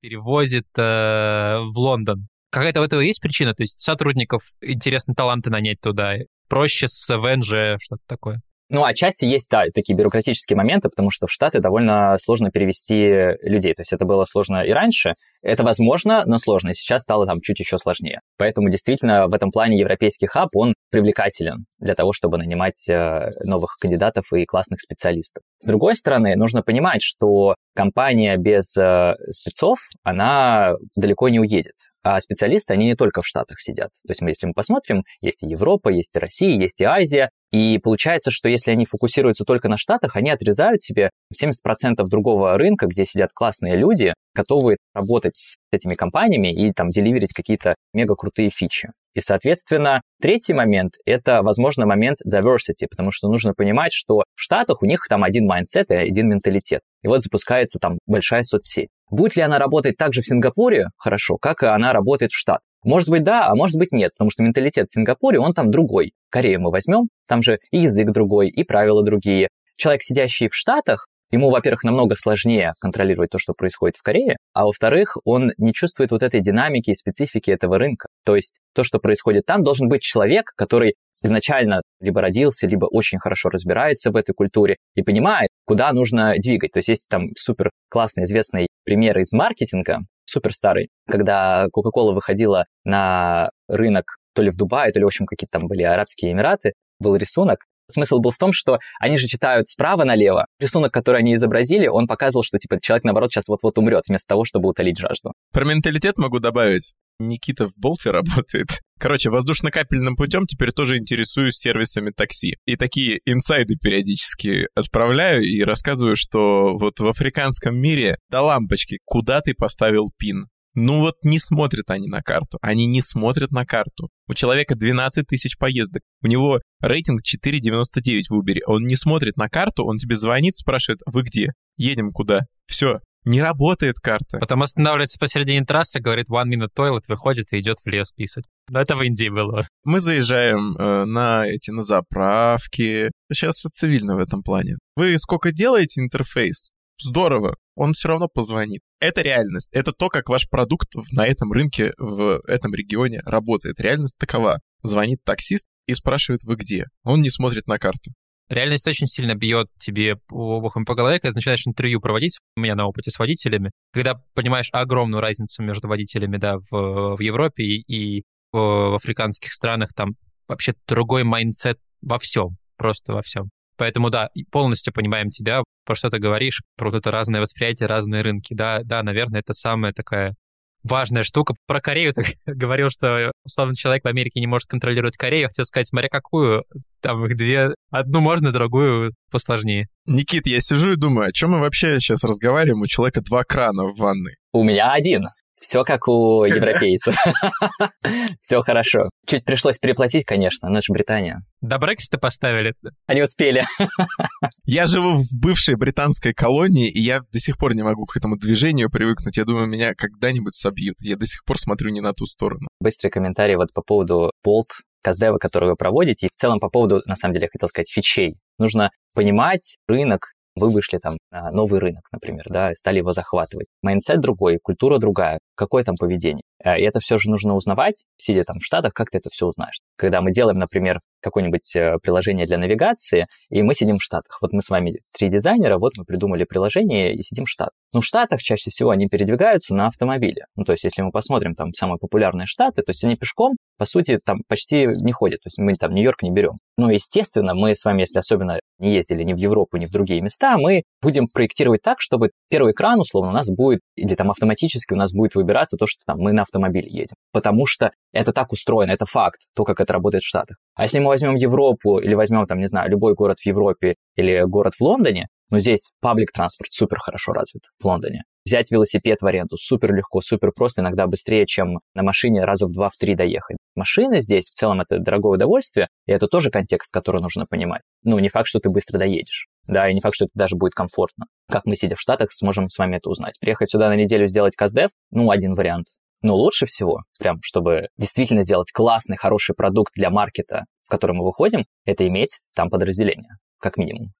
перевозит э, в Лондон? Какая-то у этого есть причина? То есть сотрудников интересно таланты нанять туда? Проще с ВНЖ, что-то такое. Ну, отчасти есть, да, такие бюрократические моменты, потому что в Штаты довольно сложно перевести людей. То есть это было сложно и раньше. Это возможно, но сложно. И сейчас стало там чуть еще сложнее. Поэтому действительно в этом плане европейский хаб, он привлекателен для того, чтобы нанимать э, новых кандидатов и классных специалистов. С другой стороны, нужно понимать, что компания без э, спецов, она далеко не уедет. А специалисты, они не только в Штатах сидят. То есть, если мы посмотрим, есть и Европа, есть и Россия, есть и Азия. И получается, что если они фокусируются только на Штатах, они отрезают себе 70% другого рынка, где сидят классные люди, готовые работать с этими компаниями и там deliver ить какие-то мега крутые фичи. И, соответственно, третий момент — это, возможно, момент diversity, потому что нужно понимать, что в Штатах у них там один mindset и один менталитет. И вот запускается там большая соцсеть. Будет ли она работать так же в Сингапуре хорошо, как и она работает в Штат? Может быть, да, а может быть, нет, потому что менталитет в Сингапуре, он там другой. Корею мы возьмем, там же и язык другой, и правила другие. Человек, сидящий в Штатах, Ему, во-первых, намного сложнее контролировать то, что происходит в Корее, а во-вторых, он не чувствует вот этой динамики и специфики этого рынка. То есть то, что происходит там, должен быть человек, который изначально либо родился, либо очень хорошо разбирается в этой культуре и понимает, куда нужно двигать. То есть есть там супер классный известный пример из маркетинга, супер старый, когда Coca-Cola выходила на рынок то ли в Дубае, то ли, в общем, какие-то там были Арабские Эмираты, был рисунок, Смысл был в том, что они же читают справа налево. Рисунок, который они изобразили, он показывал, что типа человек, наоборот, сейчас вот-вот умрет, вместо того, чтобы утолить жажду. Про менталитет могу добавить. Никита в Болте работает. Короче, воздушно-капельным путем теперь тоже интересуюсь сервисами такси. И такие инсайды периодически отправляю и рассказываю, что вот в африканском мире до лампочки, куда ты поставил пин. Ну вот не смотрят они на карту. Они не смотрят на карту. У человека 12 тысяч поездок. У него рейтинг 4,99 в Uber. Он не смотрит на карту, он тебе звонит, спрашивает, вы где? Едем куда? Все. Не работает карта. Потом останавливается посередине трассы, говорит one minute toilet, выходит и идет в лес писать. Но это в Индии было. Мы заезжаем э, на эти, на заправки. Сейчас все цивильно в этом плане. Вы сколько делаете интерфейс? Здорово он все равно позвонит. Это реальность. Это то, как ваш продукт на этом рынке, в этом регионе работает. Реальность такова. Звонит таксист и спрашивает, вы где? Он не смотрит на карту. Реальность очень сильно бьет тебе обухом по голове, когда начинаешь интервью проводить, у меня на опыте с водителями, когда понимаешь огромную разницу между водителями, да, в, в Европе и, и в, в африканских странах, там вообще другой mindset во всем, просто во всем. Поэтому, да, полностью понимаем тебя, про что ты говоришь, про вот это разное восприятие, разные рынки. Да, да, наверное, это самая такая важная штука. Про Корею ты говорил, что условно человек в Америке не может контролировать Корею. Я хотел сказать, смотря какую, там их две, одну можно, другую посложнее. Никит, я сижу и думаю, о чем мы вообще сейчас разговариваем? У человека два крана в ванной. У меня один. Все как у европейцев. Все хорошо. Чуть пришлось переплатить, конечно, но это же Британия. До Брексита поставили. Они успели. Я живу в бывшей британской колонии, и я до сих пор не могу к этому движению привыкнуть. Я думаю, меня когда-нибудь собьют. Я до сих пор смотрю не на ту сторону. Быстрый комментарий вот по поводу Bolt кастдева, которые вы проводите, и в целом по поводу, на самом деле, я хотел сказать, фичей. Нужно понимать рынок, вы вышли там на новый рынок, например, да, и стали его захватывать. Mindset другой, культура другая, какое там поведение. Э, и это все же нужно узнавать, сидя там в Штатах, как ты это все узнаешь. Когда мы делаем, например, какое-нибудь э, приложение для навигации, и мы сидим в Штатах. Вот мы с вами три дизайнера, вот мы придумали приложение и сидим в Штатах. Ну, в Штатах чаще всего они передвигаются на автомобиле. Ну, то есть, если мы посмотрим там самые популярные штаты, то есть они пешком, по сути, там почти не ходят. То есть мы там Нью-Йорк не берем. Но, естественно, мы с вами, если особенно не ездили ни в Европу, ни в другие места, мы будем проектировать так, чтобы первый экран, условно, у нас будет, или там автоматически у нас будет выбираться то, что там мы на автомобиле едем. Потому что это так устроено, это факт, то, как это работает в Штатах. А если мы возьмем Европу или возьмем, там, не знаю, любой город в Европе или город в Лондоне, но здесь паблик транспорт супер хорошо развит в Лондоне. Взять велосипед в аренду супер легко, супер просто, иногда быстрее, чем на машине раза в два, в три доехать. Машина здесь в целом это дорогое удовольствие, и это тоже контекст, который нужно понимать. Ну, не факт, что ты быстро доедешь. Да, и не факт, что это даже будет комфортно. Как мы, сидя в Штатах, сможем с вами это узнать. Приехать сюда на неделю сделать каздев, ну, один вариант. Но лучше всего, прям, чтобы действительно сделать классный, хороший продукт для маркета, в который мы выходим, это иметь там подразделение, как минимум.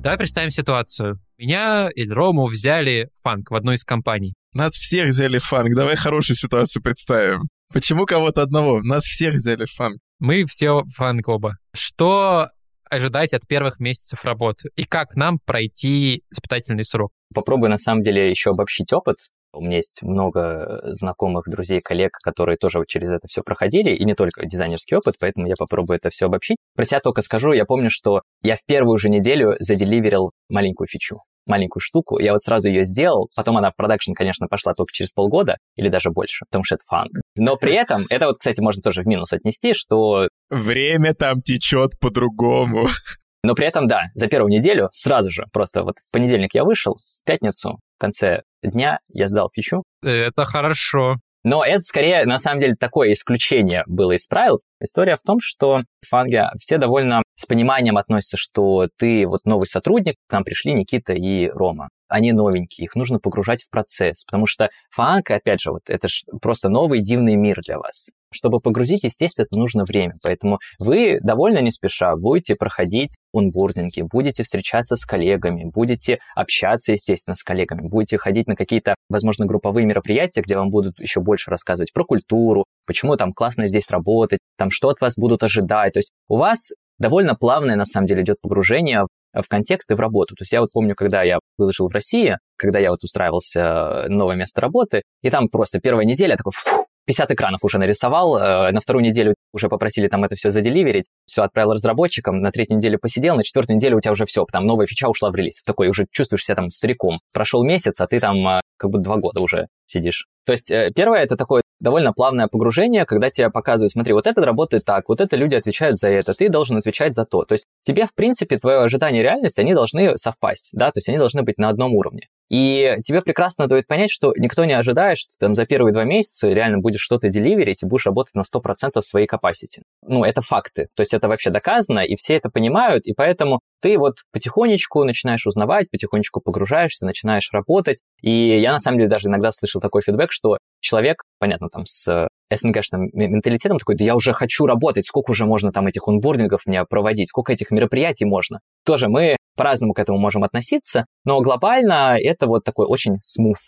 Давай представим ситуацию. Меня или Рому взяли фанк в одной из компаний. Нас всех взяли фанк. Давай хорошую ситуацию представим. Почему кого-то одного? Нас всех взяли фанк. Мы все фанк оба. Что ожидать от первых месяцев работы? И как нам пройти испытательный срок? Попробую, на самом деле, еще обобщить опыт. У меня есть много знакомых, друзей, коллег, которые тоже через это все проходили, и не только дизайнерский опыт, поэтому я попробую это все обобщить. Про себя только скажу, я помню, что я в первую же неделю заделиверил маленькую фичу маленькую штуку, я вот сразу ее сделал, потом она в продакшн, конечно, пошла только через полгода или даже больше, потому что это фан. Но при этом, это вот, кстати, можно тоже в минус отнести, что... Время там течет по-другому. Но при этом, да, за первую неделю сразу же, просто вот в понедельник я вышел, в пятницу, в конце дня я сдал фичу. Это хорошо. Но это скорее, на самом деле, такое исключение было из правил. История в том, что в фанге все довольно с пониманием относятся, что ты вот новый сотрудник, к нам пришли Никита и Рома они новенькие, их нужно погружать в процесс, потому что фанк, опять же, вот это же просто новый дивный мир для вас. Чтобы погрузить, естественно, это нужно время, поэтому вы довольно не спеша будете проходить онбординги, будете встречаться с коллегами, будете общаться, естественно, с коллегами, будете ходить на какие-то, возможно, групповые мероприятия, где вам будут еще больше рассказывать про культуру, почему там классно здесь работать, там что от вас будут ожидать. То есть у вас довольно плавное, на самом деле, идет погружение в контекст и в работу. То есть я вот помню, когда я выложил в России, когда я вот устраивался на новое место работы, и там просто первая неделя такой, фу, 50 экранов уже нарисовал, э, на вторую неделю уже попросили там это все заделиверить, все отправил разработчикам, на третью неделю посидел, на четвертую неделю у тебя уже все, там новая фича ушла в релиз. Такой уже чувствуешь себя там стариком. Прошел месяц, а ты там э, как бы два года уже сидишь. То есть э, первое это такое довольно плавное погружение, когда тебе показывают, смотри, вот это работает так, вот это люди отвечают за это, ты должен отвечать за то. То есть тебе, в принципе, твое ожидание и реальность, они должны совпасть, да, то есть они должны быть на одном уровне. И тебе прекрасно дает понять, что никто не ожидает, что ты там за первые два месяца реально будешь что-то деливерить и будешь работать на 100% своей capacity. Ну, это факты. То есть это вообще доказано, и все это понимают, и поэтому ты вот потихонечку начинаешь узнавать, потихонечку погружаешься, начинаешь работать. И я, на самом деле, даже иногда слышал такой фидбэк, что человек, понятно, там с СНГшным менталитетом такой, да я уже хочу работать, сколько уже можно там этих онбордингов мне проводить, сколько этих мероприятий можно. Тоже мы по-разному к этому можем относиться, но глобально это вот такой очень smooth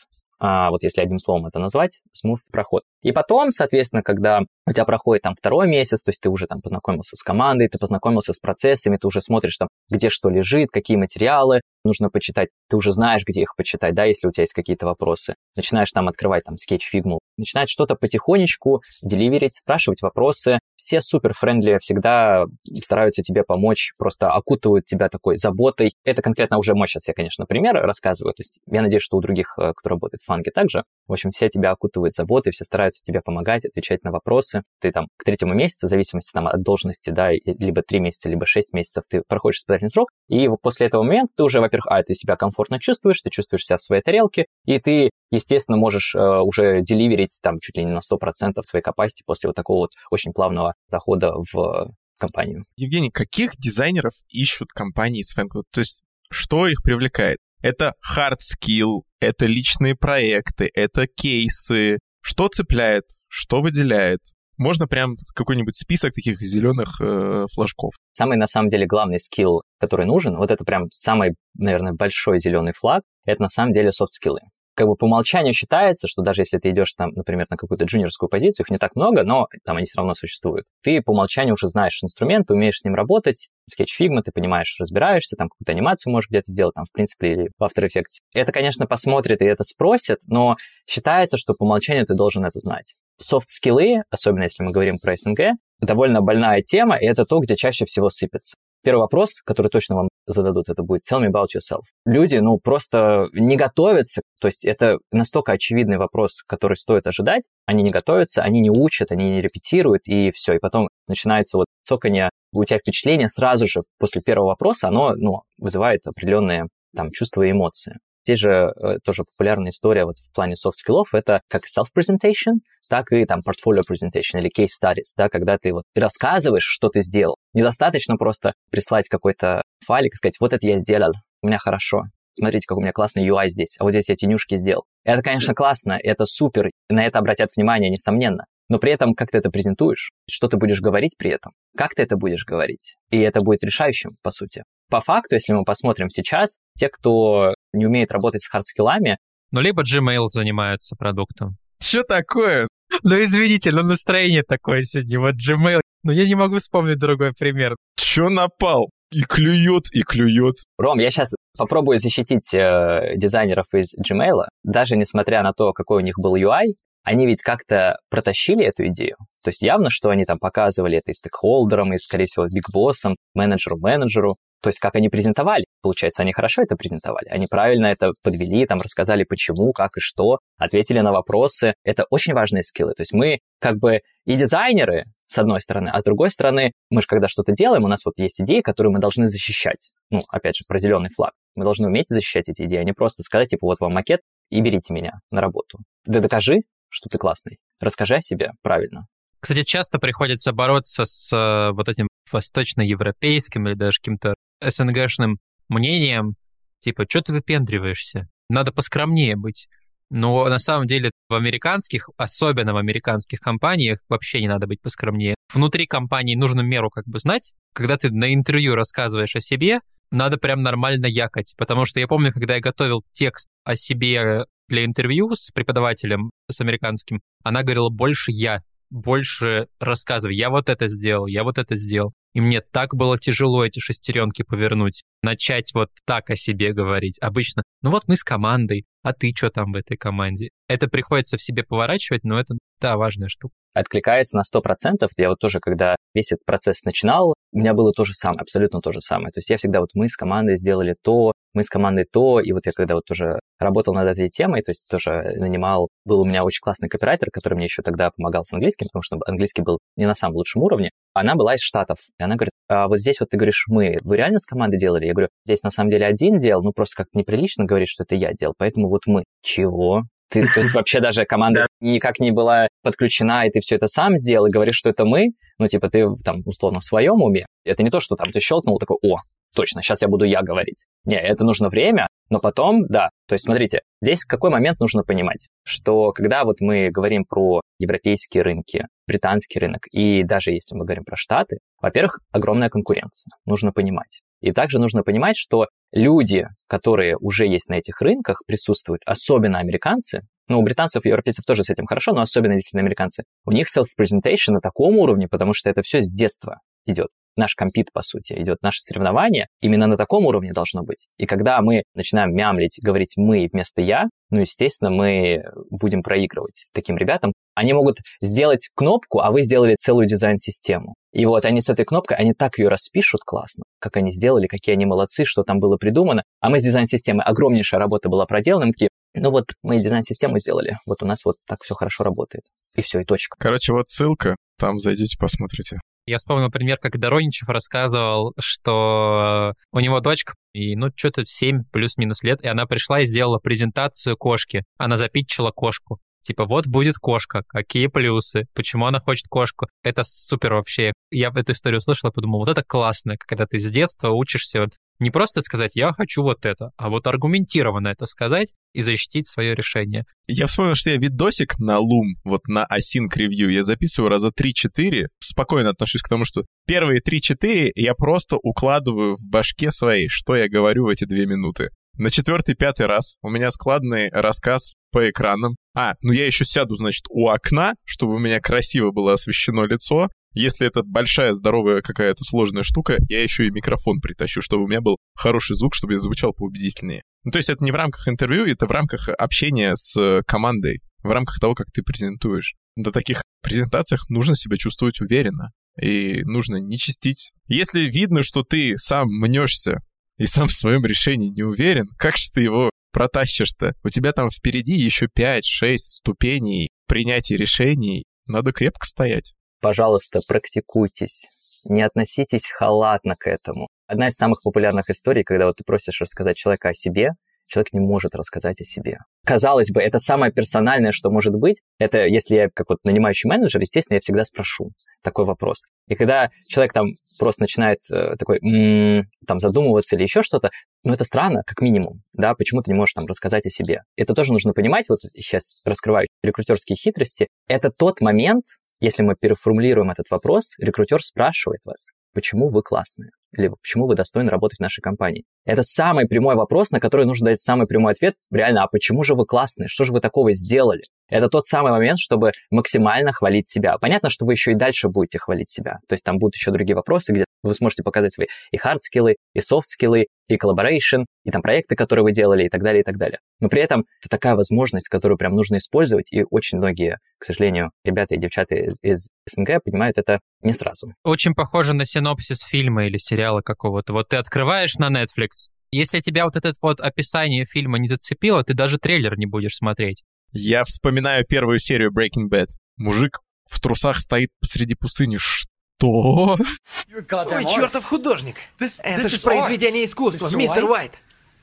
а, вот если одним словом это назвать, smooth проход. И потом, соответственно, когда у тебя проходит там второй месяц, то есть ты уже там познакомился с командой, ты познакомился с процессами, ты уже смотришь там, где что лежит, какие материалы нужно почитать, ты уже знаешь, где их почитать, да, если у тебя есть какие-то вопросы. Начинаешь там открывать там Sketch, Figma, начинает что-то потихонечку deliver ить, спрашивать вопросы. Все супер friendly всегда стараются тебе помочь, просто окутывают тебя такой заботой. Это конкретно уже мой сейчас я, конечно, пример рассказываю. То есть я надеюсь, что у других, э, кто работает в FAANG е также. В общем, все тебя окутывают заботой, все стараются тебе помогать, отвечать на вопросы. Ты там к третьему месяцу, в зависимости там, от должности, да, либо три месяца, либо шесть месяцев, ты проходишь испытательный срок, и после этого момента ты уже, во-первых, а, ты себя комфортно чувствуешь, ты чувствуешь себя в своей тарелке, и ты, естественно, можешь э, уже деливерить там чуть ли не на 100% своей capacity после вот такого вот очень плавного захода в компанию. Евгений, каких дизайнеров ищут компании с фэнклуб? То есть что их привлекает? Это hard skill, это личные проекты, это кейсы. Что цепляет, что выделяет? Можно прям какой-нибудь список таких зеленых э, флажков. Самый, на самом деле, главный скилл, который нужен, вот это прям самый, наверное, большой зеленый флаг, это на самом деле софт-скиллы как бы по умолчанию считается, что даже если ты идешь там, например, на какую-то джуниорскую позицию, их не так много, но там они все равно существуют. Ты по умолчанию уже знаешь инструмент, умеешь с ним работать, Sketch, Figma, ты понимаешь, разбираешься, там какую-то анимацию можешь где-то сделать, там, в принципе, или в After Effects. Это, конечно, посмотрит и это спросит, но считается, что по умолчанию ты должен это знать. Софт-скиллы, особенно если мы говорим про СНГ, довольно больная тема, и это то, где чаще всего сыпется. Первый вопрос, который точно вам зададут, это будет «Tell me about yourself». Люди, ну, просто не готовятся, то есть это настолько очевидный вопрос, который стоит ожидать. Они не готовятся, они не учат, они не репетируют, и все. И потом начинается вот цоканье, у тебя впечатление сразу же после первого вопроса, оно, ну, вызывает определенные там чувства и эмоции. Здесь же э, тоже популярная история вот в плане софт-скиллов, это как self-presentation, так и там portfolio presentation или case studies, да, когда ты вот рассказываешь, что ты сделал. Недостаточно просто прислать какой-то файлик и сказать, вот это я сделал, у меня хорошо. Смотрите, как у меня классный UI здесь, а вот здесь я тенюшки сделал. Это, конечно, классно, это супер, на это обратят внимание, несомненно. Но при этом, как ты это презентуешь, что ты будешь говорить при этом, как ты это будешь говорить. И это будет решающим, по сути. По факту, если мы посмотрим сейчас, те, кто не умеет работать с хардскиллами... Ну, либо Gmail занимаются продуктом. Что такое? Ну, извините, но настроение такое сегодня. Вот Gmail. Но я не могу вспомнить другой пример. Чё напал? И клюет, и клюет. Ром, я сейчас попробую защитить э, дизайнеров из Gmail. Даже несмотря на то, какой у них был UI, они ведь как-то протащили эту идею. То есть явно, что они там показывали это и стейкхолдерам, и, скорее всего, бигбоссам, менеджеру-менеджеру. То есть как они презентовали. Получается, они хорошо это презентовали. Они правильно это подвели, там рассказали почему, как и что, ответили на вопросы. Это очень важные скиллы. То есть мы как бы и дизайнеры, с одной стороны, а с другой стороны, мы же когда что-то делаем, у нас вот есть идеи, которые мы должны защищать. Ну, опять же, про зеленый флаг. Мы должны уметь защищать эти идеи, а не просто сказать, типа, вот вам макет, и берите меня на работу. Ты докажи, что ты классный. Расскажи о себе правильно. Кстати, часто приходится бороться с э, вот этим восточноевропейским или даже каким-то СНГшным мнением, типа, что ты выпендриваешься? Надо поскромнее быть. Но на самом деле в американских, особенно в американских компаниях, вообще не надо быть поскромнее. Внутри компании нужно меру как бы знать. Когда ты на интервью рассказываешь о себе, надо прям нормально якать. Потому что я помню, когда я готовил текст о себе для интервью с преподавателем, с американским, она говорила больше я, больше рассказывай. Я вот это сделал, я вот это сделал. И мне так было тяжело эти шестеренки повернуть, начать вот так о себе говорить. Обычно, ну вот мы с командой, а ты что там в этой команде? Это приходится в себе поворачивать, но это, да, важная штука. Откликается на 100%. Я вот тоже, когда весь этот процесс начинал, у меня было то же самое, абсолютно то же самое. То есть я всегда вот мы с командой сделали то, мы с командой то, и вот я когда вот тоже работал над этой темой, то есть тоже нанимал, был у меня очень классный копирайтер, который мне еще тогда помогал с английским, потому что английский был не на самом лучшем уровне. Она была из Штатов, и она говорит, а вот здесь вот ты говоришь мы, вы реально с командой делали? Я говорю, здесь на самом деле один делал, ну просто как-то неприлично говорить, что это я делал, поэтому вот мы. Чего? Ты, то есть вообще даже команда никак не была подключена, и ты все это сам сделал, и говоришь, что это мы, ну, типа, ты там, условно, в своем уме. Это не то, что там ты щелкнул такой, о, точно, сейчас я буду я говорить. Не, это нужно время, но потом, да. То есть, смотрите, здесь какой момент нужно понимать, что когда вот мы говорим про европейские рынки, британский рынок, и даже если мы говорим про Штаты, во-первых, огромная конкуренция, нужно понимать. И также нужно понимать, что люди, которые уже есть на этих рынках, присутствуют, особенно американцы, ну, у британцев и европейцев тоже с этим хорошо, но особенно действительно американцы, у них self-presentation на таком уровне, потому что это все с детства идет наш компит, по сути, идет наше соревнование, именно на таком уровне должно быть. И когда мы начинаем мямлить, говорить «мы» вместо «я», ну, естественно, мы будем проигрывать таким ребятам. Они могут сделать кнопку, а вы сделали целую дизайн-систему. И вот они с этой кнопкой, они так ее распишут классно, как они сделали, какие они молодцы, что там было придумано. А мы с дизайн-системой, огромнейшая работа была проделана, мы такие, ну вот мы дизайн-систему сделали, вот у нас вот так все хорошо работает. И все, и точка. Короче, вот ссылка, там зайдите, посмотрите. Я вспомнил например, как Дороничев рассказывал, что у него дочка, и ну что-то 7 плюс-минус лет, и она пришла и сделала презентацию кошки. Она запитчила кошку. Типа, вот будет кошка, какие плюсы, почему она хочет кошку. Это супер вообще. Я эту историю услышал и подумал, вот это классно, когда ты с детства учишься вот Не просто сказать «я хочу вот это», а вот аргументированно это сказать и защитить свое решение. Я вспомнил, что я видосик на Loom, вот на Async Review, я записываю раза 3-4, спокойно отношусь к тому, что первые 3-4 я просто укладываю в башке своей, что я говорю в эти две минуты. На четвертый-пятый раз у меня складный рассказ по экранам. А, ну я еще сяду, значит, у окна, чтобы у меня красиво было освещено лицо. Если это большая, здоровая какая-то сложная штука, я еще и микрофон притащу, чтобы у меня был хороший звук, чтобы я звучал поубедительнее. Ну, то есть это не в рамках интервью, это в рамках общения с командой, в рамках того, как ты презентуешь. На таких презентациях нужно себя чувствовать уверенно и нужно не чистить. Если видно, что ты сам мнешься и сам в своем решении не уверен, как же ты его протащишь-то? У тебя там впереди еще 5-6 ступеней принятия решений. Надо крепко стоять. Пожалуйста, практикуйтесь. Не относитесь халатно к этому. Одна из самых популярных историй, когда вот ты просишь рассказать человека о себе, человек не может рассказать о себе. Казалось бы, это самое персональное, что может быть. Это если я как вот нанимающий менеджер, естественно, я всегда спрошу такой вопрос. И когда человек там просто начинает э, такой м-м, там задумываться или еще что-то, ну это странно, как минимум, да, почему ты не можешь там рассказать о себе. Это тоже нужно понимать, вот сейчас раскрываю рекрутерские хитрости. Это тот момент, если мы переформулируем этот вопрос, рекрутер спрашивает вас, почему вы классные или почему вы достойны работать в нашей компании. Это самый прямой вопрос, на который нужно дать самый прямой ответ. Реально, а почему же вы классные? Что же вы такого сделали? Это тот самый момент, чтобы максимально хвалить себя. Понятно, что вы еще и дальше будете хвалить себя. То есть там будут еще другие вопросы, где вы сможете показать свои и хард-скиллы, и софт-скиллы, и collaboration, и там проекты, которые вы делали, и так далее, и так далее. Но при этом это такая возможность, которую прям нужно использовать, и очень многие, к сожалению, ребята и девчата из, из СНГ понимают это не сразу. Очень похоже на синопсис фильма или сериала какого-то. Вот ты открываешь на Netflix, если тебя вот это вот описание фильма не зацепило, ты даже трейлер не будешь смотреть. Я вспоминаю первую серию Breaking Bad. Мужик в трусах стоит посреди пустыни. Что? Ой, чертов художник! Это же произведение искусства, мистер Уайт!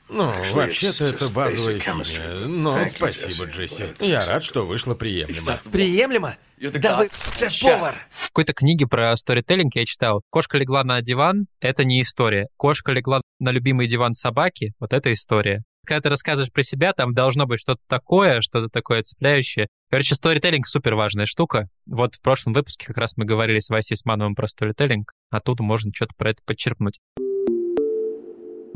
Ну, вообще-то это базовая химия. Но спасибо, Джесси. Я рад, что вышло приемлемо. Приемлемо? Да вы шеф-повар! В какой-то книге про сторителлинг я читал, кошка легла на диван — это не история. Кошка легла на любимый диван собаки — вот это история. Когда ты рассказываешь про себя, там должно быть что-то такое, что-то такое цепляющее. Короче, сторителлинг — супер важная штука. Вот в прошлом выпуске как раз мы говорили с Васей Смановым про сторителлинг, а тут можно что-то про это подчерпнуть.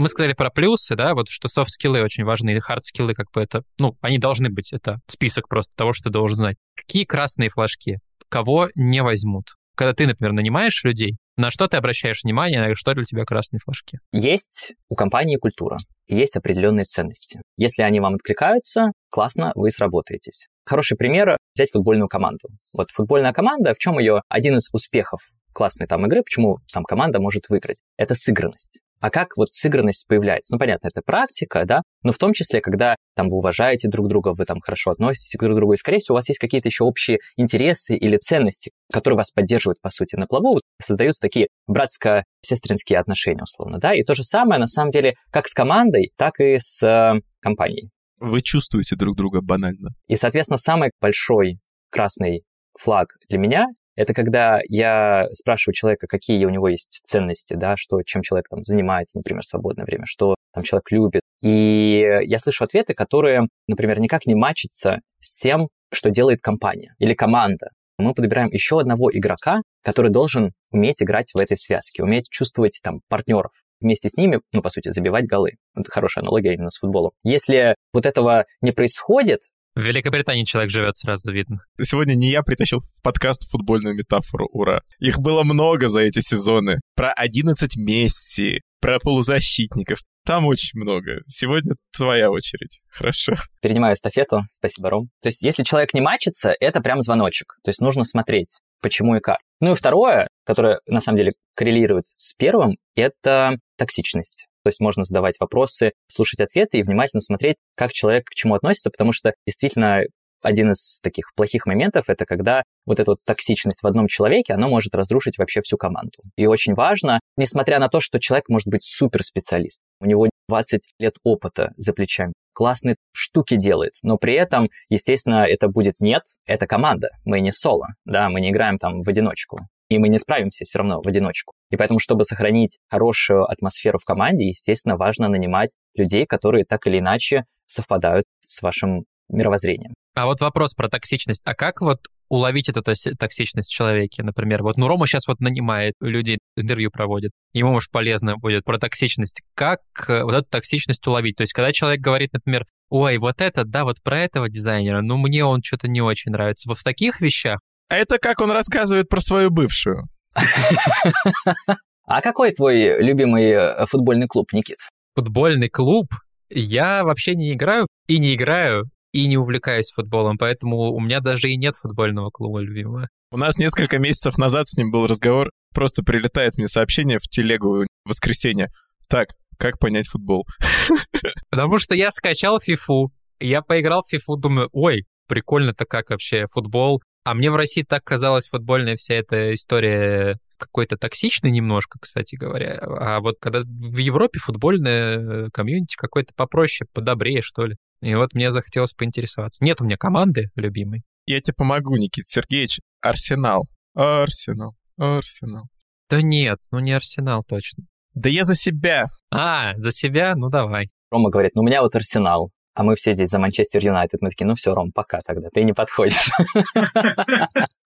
Мы сказали про плюсы, да, вот что софт-скиллы очень важны, хард-скиллы, как бы это, ну, они должны быть, это список просто того, что ты должен знать. Какие красные флажки? Кого не возьмут? Когда ты, например, нанимаешь людей, на что ты обращаешь внимание, на что для тебя красные флажки? Есть у компании культура, есть определенные ценности. Если они вам откликаются, классно, вы сработаетесь. Хороший пример — взять футбольную команду. Вот футбольная команда, в чем ее один из успехов классной там игры, почему там команда может выиграть? Это сыгранность. А как вот сыгранность появляется? Ну, понятно, это практика, да, но в том числе, когда там вы уважаете друг друга, вы там хорошо относитесь друг к другу, и, скорее всего, у вас есть какие-то еще общие интересы или ценности, которые вас поддерживают, по сути, на плаву, вот, создаются такие братско-сестринские отношения, условно, да, и то же самое, на самом деле, как с командой, так и с э, компанией. Вы чувствуете друг друга банально. И, соответственно, самый большой красный флаг для меня это когда я спрашиваю человека, какие у него есть ценности, да, что, чем человек там занимается, например, в свободное время, что там человек любит. И я слышу ответы, которые, например, никак не мачатся с тем, что делает компания или команда. Мы подбираем еще одного игрока, который должен уметь играть в этой связке, уметь чувствовать там партнеров, вместе с ними, ну, по сути, забивать голы. Это хорошая аналогия именно с футболом. Если вот этого не происходит, в Великобритании человек живет, сразу видно. Сегодня не я притащил в подкаст футбольную метафору, ура. Их было много за эти сезоны. Про 11 Месси, про полузащитников. Там очень много. Сегодня твоя очередь. Хорошо. Перенимаю эстафету. Спасибо, Ром. То есть, если человек не мачится, это прям звоночек. То есть, нужно смотреть, почему и как. Ну и второе, которое на самом деле коррелирует с первым, это токсичность. То есть можно задавать вопросы, слушать ответы и внимательно смотреть, как человек к чему относится, потому что действительно один из таких плохих моментов это когда вот эта вот токсичность в одном человеке, она может разрушить вообще всю команду. И очень важно, несмотря на то, что человек может быть суперспециалист, у него 20 лет опыта за плечами, классные штуки делает, но при этом, естественно, это будет нет, это команда, мы не соло, да, мы не играем там в одиночку и мы не справимся все равно в одиночку. И поэтому, чтобы сохранить хорошую атмосферу в команде, естественно, важно нанимать людей, которые так или иначе совпадают с вашим мировоззрением. А вот вопрос про токсичность. А как вот уловить эту токсичность в человеке, например? Вот, ну, Рома сейчас вот нанимает людей, интервью проводит. Ему, может, полезно будет про токсичность. Как э, вот эту токсичность уловить? То есть, когда человек говорит, например, ой, вот это, да, вот про этого дизайнера, ну, мне он что-то не очень нравится. Вот в таких вещах? А это как он рассказывает про свою бывшую. А какой твой любимый э, футбольный клуб, Никит? Футбольный клуб? Я вообще не играю и не играю и не увлекаюсь футболом, поэтому у меня даже и нет футбольного клуба любимого. У нас несколько месяцев назад с ним был разговор, просто прилетает мне сообщение в телегу в воскресенье. Так, как понять футбол? Потому что я скачал фифу, я поиграл в фифу, думаю, ой, прикольно-то как вообще футбол. А мне в России так казалась футбольная вся эта история какой-то токсичный немножко, кстати говоря. А вот когда в Европе футбольная комьюнити какой-то попроще, подобрее, что ли. И вот мне захотелось поинтересоваться. Нет у меня команды любимой. Я тебе помогу, Никит Сергеевич. Арсенал. Арсенал. Арсенал. Да нет, ну не Арсенал точно. Да я за себя. А, за себя? Ну давай. Рома говорит, ну у меня вот Арсенал. А мы все здесь за Манчестер Юнайтед. Мы такие, ну все, Ром, пока тогда, ты не подходишь.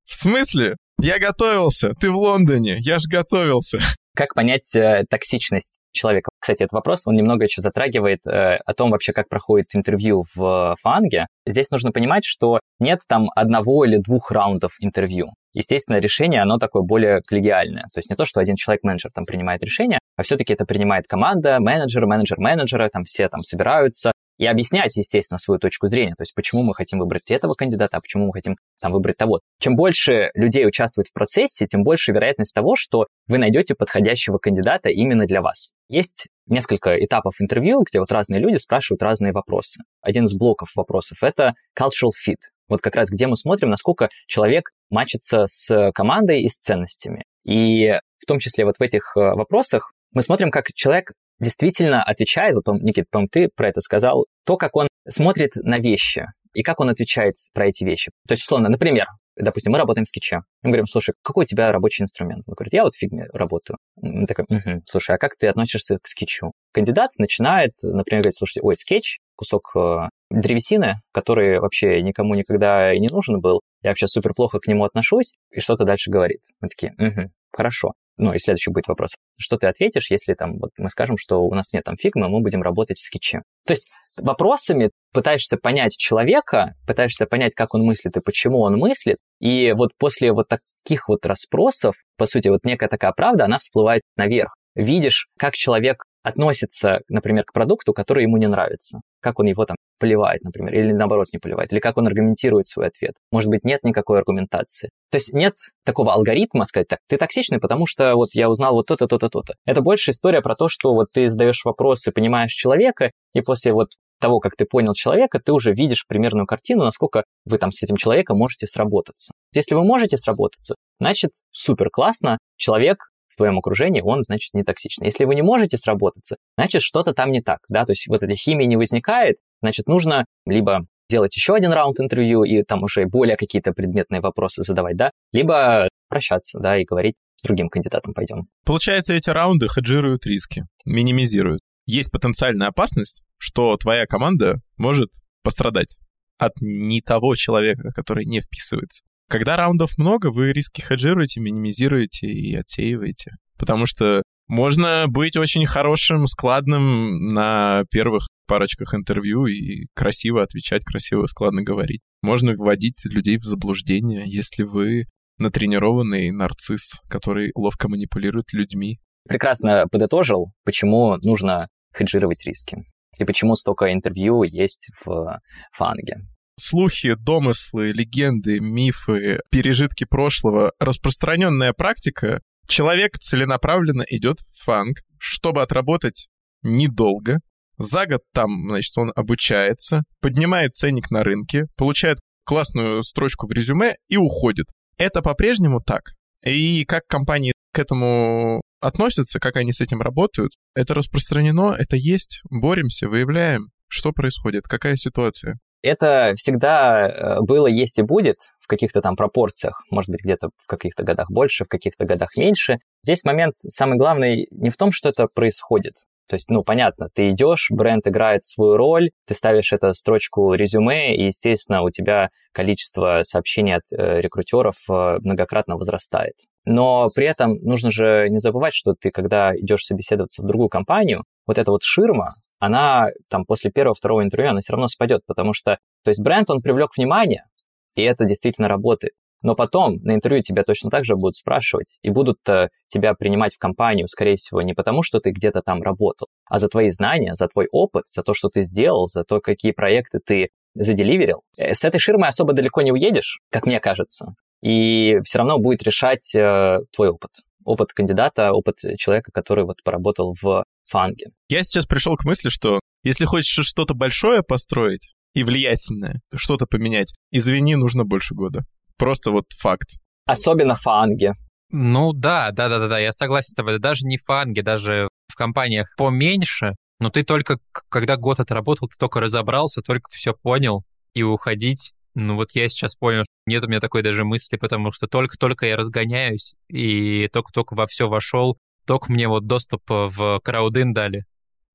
В смысле? Я готовился. Ты в Лондоне. Я же готовился. Как понять э, токсичность человека? Кстати, этот вопрос, он немного еще затрагивает э, о том вообще, как проходит интервью в фанге. Здесь нужно понимать, что нет там одного или двух раундов интервью. Естественно, решение, оно такое более коллегиальное. То есть не то, что один человек-менеджер там принимает решение, а все-таки это принимает команда, менеджер, менеджер менеджера, там все там собираются, и объяснять, естественно, свою точку зрения, то есть почему мы хотим выбрать этого кандидата, а почему мы хотим там выбрать того. Чем больше людей участвует в процессе, тем больше вероятность того, что вы найдете подходящего кандидата именно для вас. Есть несколько этапов интервью, где вот разные люди спрашивают разные вопросы. Один из блоков вопросов — это cultural fit. Вот как раз где мы смотрим, насколько человек мачится с командой и с ценностями. И в том числе вот в этих э, вопросах мы смотрим, как человек действительно отвечает, вот, Никит, по ты про это сказал, то, как он смотрит на вещи и как он отвечает про эти вещи. То есть, условно, например, допустим, мы работаем в скетче. Мы говорим, слушай, какой у тебя рабочий инструмент? Он говорит, я вот в Figma работаю. Он такой, угу, слушай, а как ты относишься к скетчу? Кандидат начинает, например, говорить, слушай, ой, скетч, кусок э, древесины, который вообще никому никогда и не нужен был, я вообще супер плохо к нему отношусь, и что-то дальше говорит. Мы такие, угу, хорошо. Ну и следующий будет вопрос. Что ты ответишь, если там вот мы скажем, что у нас нет там Figma, мы будем работать в скетче? То есть вопросами пытаешься понять человека, пытаешься понять, как он мыслит и почему он мыслит, и вот после вот таких вот расспросов, по сути, вот некая такая правда, она всплывает наверх. Видишь, как человек относится, например, к продукту, который ему не нравится. Как он его там поливает, например, или наоборот не поливает, или как он аргументирует свой ответ. Может быть, нет никакой аргументации. То есть нет такого алгоритма сказать, так, ты токсичный, потому что вот я узнал вот то-то, то-то, то-то. Это больше история про то, что вот ты задаешь вопросы, понимаешь человека, и после вот того, как ты понял человека, ты уже видишь примерную картину, насколько вы там с этим человеком можете сработаться. Если вы можете сработаться, значит, супер классно, человек в твоем окружении, он, значит, не токсичный. Если вы не можете сработаться, значит, что-то там не так, да, то есть вот эта химия не возникает, значит, нужно либо делать еще один раунд интервью и там уже более какие-то предметные вопросы задавать, да, либо прощаться, да, и говорить с другим кандидатом пойдем. Получается, эти раунды хеджируют риски, минимизируют. Есть потенциальная опасность, что твоя команда может пострадать от не того человека, который не вписывается. Когда раундов много, вы риски хеджируете, минимизируете и отсеиваете. Потому что можно быть очень хорошим, складным на первых парочках интервью и красиво отвечать, красиво, складно говорить. Можно вводить людей в заблуждение, если вы натренированный нарцисс, который ловко манипулирует людьми. Прекрасно подытожил, почему нужно хеджировать риски. И почему столько интервью есть в фанге слухи, домыслы, легенды, мифы, пережитки прошлого, распространенная практика, человек целенаправленно идет в фанк, чтобы отработать недолго. За год там, значит, он обучается, поднимает ценник на рынке, получает классную строчку в резюме и уходит. Это по-прежнему так. И как компании к этому относятся, как они с этим работают, это распространено, это есть, боремся, выявляем, что происходит, какая ситуация. Это всегда э, было, есть и будет в каких-то там пропорциях. Может быть, где-то в каких-то годах больше, в каких-то годах меньше. Здесь момент самый главный не в том, что это происходит. То есть, ну, понятно, ты идешь, бренд играет свою роль, ты ставишь эту строчку резюме, и, естественно, у тебя количество сообщений от э, рекрутеров э, многократно возрастает. Но при этом нужно же не забывать, что ты, когда идешь собеседоваться в другую компанию, вот эта вот ширма, она там после первого-второго интервью, она все равно спадет, потому что, то есть бренд, он привлек внимание, и это действительно работает. Но потом на интервью тебя точно так же будут спрашивать и будут э, тебя принимать в компанию, скорее всего, не потому, что ты где-то там работал, а за твои знания, за твой опыт, за то, что ты сделал, за то, какие проекты ты заделиверил. Э, с этой ширмой особо далеко не уедешь, как мне кажется, и все равно будет решать э, твой опыт. Опыт кандидата, опыт человека, который вот поработал в фанге. Я сейчас пришел к мысли, что если хочешь что-то большое построить и влиятельное, что-то поменять, извини, нужно больше года. Просто вот факт. Особенно фанги. Ну да, да, да, да, да, я согласен с тобой. Даже не фанги, даже в компаниях поменьше, но ты только, когда год отработал, ты только разобрался, только все понял, и уходить ну вот я сейчас понял, что нет у меня такой даже мысли, потому что только-только я разгоняюсь, и только-только во все вошел, только мне вот доступ в краудин дали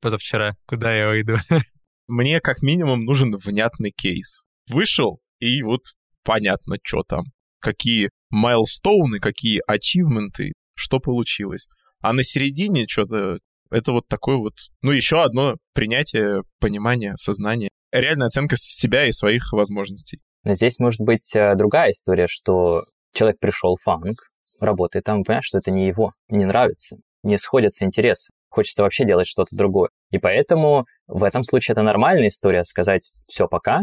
позавчера, куда я выйду. Мне как минимум нужен внятный кейс. Вышел, и вот понятно, что там. Какие майлстоуны, какие ачивменты, что получилось. А на середине что-то это вот такое вот, ну, еще одно принятие, понимание, сознание, реальная оценка себя и своих возможностей. Но здесь может быть э, другая история, что человек пришел в фанк, работает там, понимаешь, что это не его, не нравится, не сходятся интересы, хочется вообще делать что-то другое. И поэтому в этом случае это нормальная история сказать «все, пока»,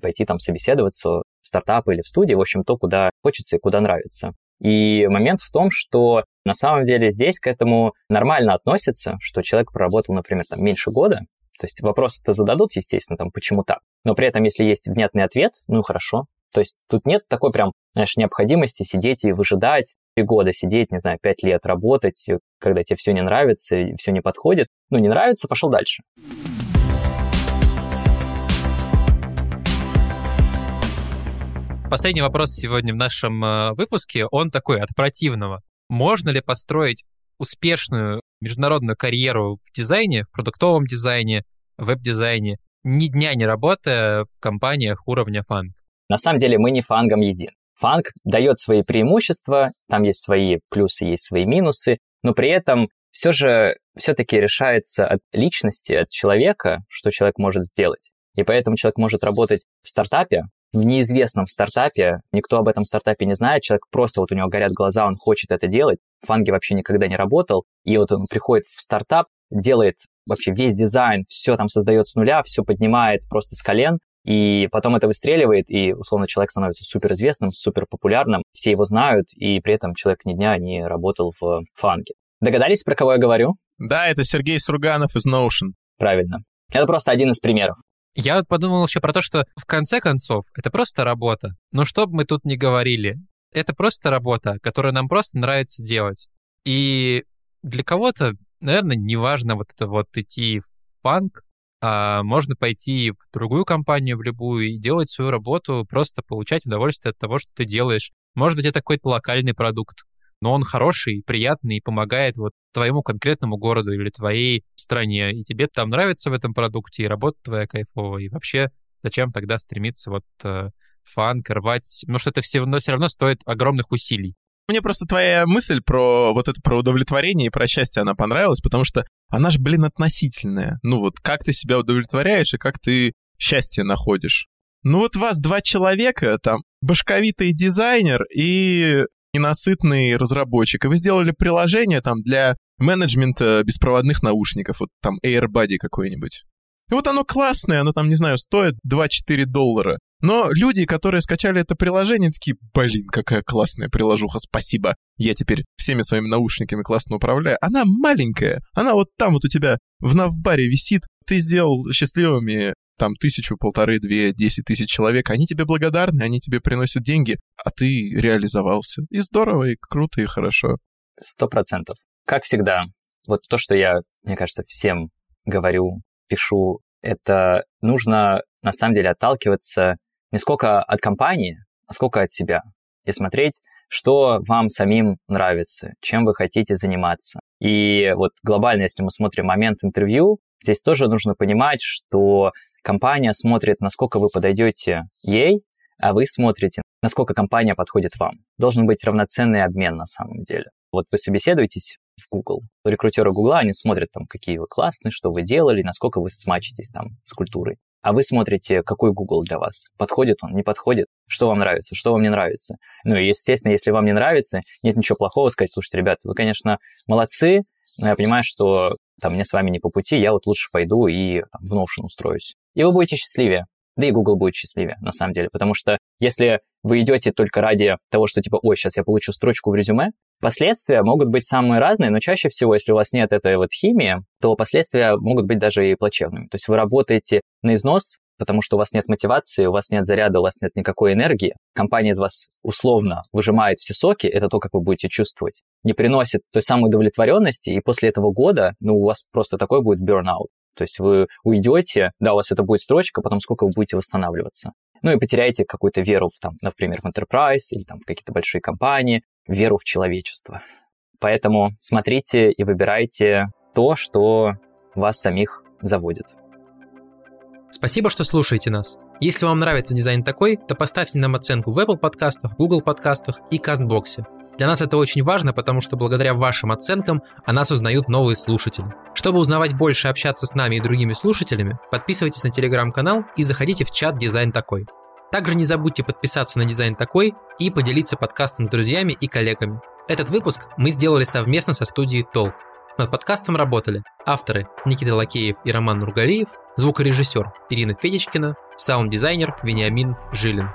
пойти там собеседоваться стартапы или в студии, в общем, то, куда хочется и куда нравится. И момент в том, что на самом деле здесь к этому нормально относятся, что человек проработал, например, там меньше года, то есть вопросы-то зададут, естественно, там, почему так. Но при этом, если есть внятный ответ, ну хорошо. То есть тут нет такой прям, знаешь, необходимости сидеть и выжидать, три года сидеть, не знаю, пять лет работать, когда тебе все не нравится, все не подходит. Ну, не нравится, пошел дальше. Последний вопрос сегодня в нашем э, выпуске, он такой, от противного. Можно ли построить успешную международную карьеру в дизайне, в продуктовом дизайне, веб-дизайне, ни дня не работая в компаниях уровня фанг? На самом деле мы не фангом един. Фанг дает свои преимущества, там есть свои плюсы, есть свои минусы, но при этом все же все-таки решается от личности, от человека, что человек может сделать. И поэтому человек может работать в стартапе, в неизвестном стартапе, никто об этом стартапе не знает, человек просто вот у него горят глаза, он хочет это делать, в фанге вообще никогда не работал, и вот он приходит в стартап, делает вообще весь дизайн, все там создает с нуля, все поднимает просто с колен, и потом это выстреливает, и, условно, человек становится суперизвестным, суперпопулярным, все его знают, и при этом человек ни дня не работал в фанге. Догадались, про кого я говорю? Да, это Сергей Сурганов из Notion. Правильно. Это просто один из примеров. Я вот подумал еще про то, что в конце концов это просто работа. Но что бы мы тут ни говорили, это просто работа, которую нам просто нравится делать. И для кого-то, наверное, неважно вот это вот идти в панк, а можно пойти в другую компанию, в любую, и делать свою работу, просто получать удовольствие от того, что ты делаешь. Может быть, это какой-то локальный продукт, но он хороший, приятный и помогает вот твоему конкретному городу или твоей стране, и тебе там нравится в этом продукте, и работа твоя кайфовая, и вообще зачем тогда стремиться вот э, фанк, рвать, потому что это все равно, все равно стоит огромных усилий. Мне просто твоя мысль про вот это про удовлетворение и про счастье, она понравилась, потому что она же, блин, относительная. Ну вот как ты себя удовлетворяешь и как ты счастье находишь. Ну вот вас два человека, там, башковитый дизайнер и ненасытный разработчик, и вы сделали приложение там для менеджмента беспроводных наушников, вот там AirBuddy какой-нибудь. И вот оно классное, оно там, не знаю, стоит 2-4 доллара. Но люди, которые скачали это приложение, такие, блин, какая классная приложуха, спасибо. Я теперь всеми своими наушниками классно управляю. Она маленькая, она вот там вот у тебя в навбаре висит. Ты сделал счастливыми там тысячу, полторы, две, десять тысяч человек, они тебе благодарны, они тебе приносят деньги, а ты реализовался. И здорово, и круто, и хорошо. Сто процентов. Как всегда, вот то, что я, мне кажется, всем говорю, пишу, это нужно на самом деле отталкиваться не сколько от компании, а сколько от себя. И смотреть, что вам самим нравится, чем вы хотите заниматься. И вот глобально, если мы смотрим момент интервью, здесь тоже нужно понимать, что компания смотрит, насколько вы подойдете ей, а вы смотрите, насколько компания подходит вам. Должен быть равноценный обмен на самом деле. Вот вы собеседуетесь в Google. Рекрутеры Google, они смотрят там, какие вы классные, что вы делали, насколько вы смачитесь там с культурой. А вы смотрите, какой Google для вас. Подходит он, не подходит, что вам нравится, что вам не нравится. Ну и, естественно, если вам не нравится, нет ничего плохого сказать, слушайте, ребята, вы, конечно, молодцы, но я понимаю, что там мне с вами не по пути, я вот лучше пойду и там, в Notion устроюсь. И вы будете счастливее. Да и Google будет счастливее, на самом деле. Потому что если вы идете только ради того, что типа, ой, сейчас я получу строчку в резюме, последствия могут быть самые разные, но чаще всего, если у вас нет этой вот химии, то последствия могут быть даже и плачевными. То есть вы работаете на износ, потому что у вас нет мотивации, у вас нет заряда, у вас нет никакой энергии. Компания из вас условно выжимает все соки, это то, как вы будете чувствовать. Не приносит той самой удовлетворенности, и после этого года, ну, у вас просто такой будет burnout. То есть вы уйдете, да, у вас это будет строчка, потом сколько вы будете восстанавливаться. Ну и потеряете какую-то веру, в, там, например, в enterprise или там, в какие-то большие компании, веру в человечество. Поэтому смотрите и выбирайте то, что вас самих заводит. Спасибо, что слушаете нас. Если вам нравится дизайн такой, то поставьте нам оценку в Apple подкастах, Google подкастах и Кастбоксе. Для нас это очень важно, потому что благодаря вашим оценкам о нас узнают новые слушатели. Чтобы узнавать больше и общаться с нами и другими слушателями, подписывайтесь на телеграм-канал и заходите в чат «Дизайн такой». Также не забудьте подписаться на «Дизайн такой» и поделиться подкастом с друзьями и коллегами. Этот выпуск мы сделали совместно со студией «Толк». Над подкастом работали авторы Никита Лакеев и Роман Нургалиев, звукорежиссер Ирина Федичкина, саунд-дизайнер Вениамин Жилин.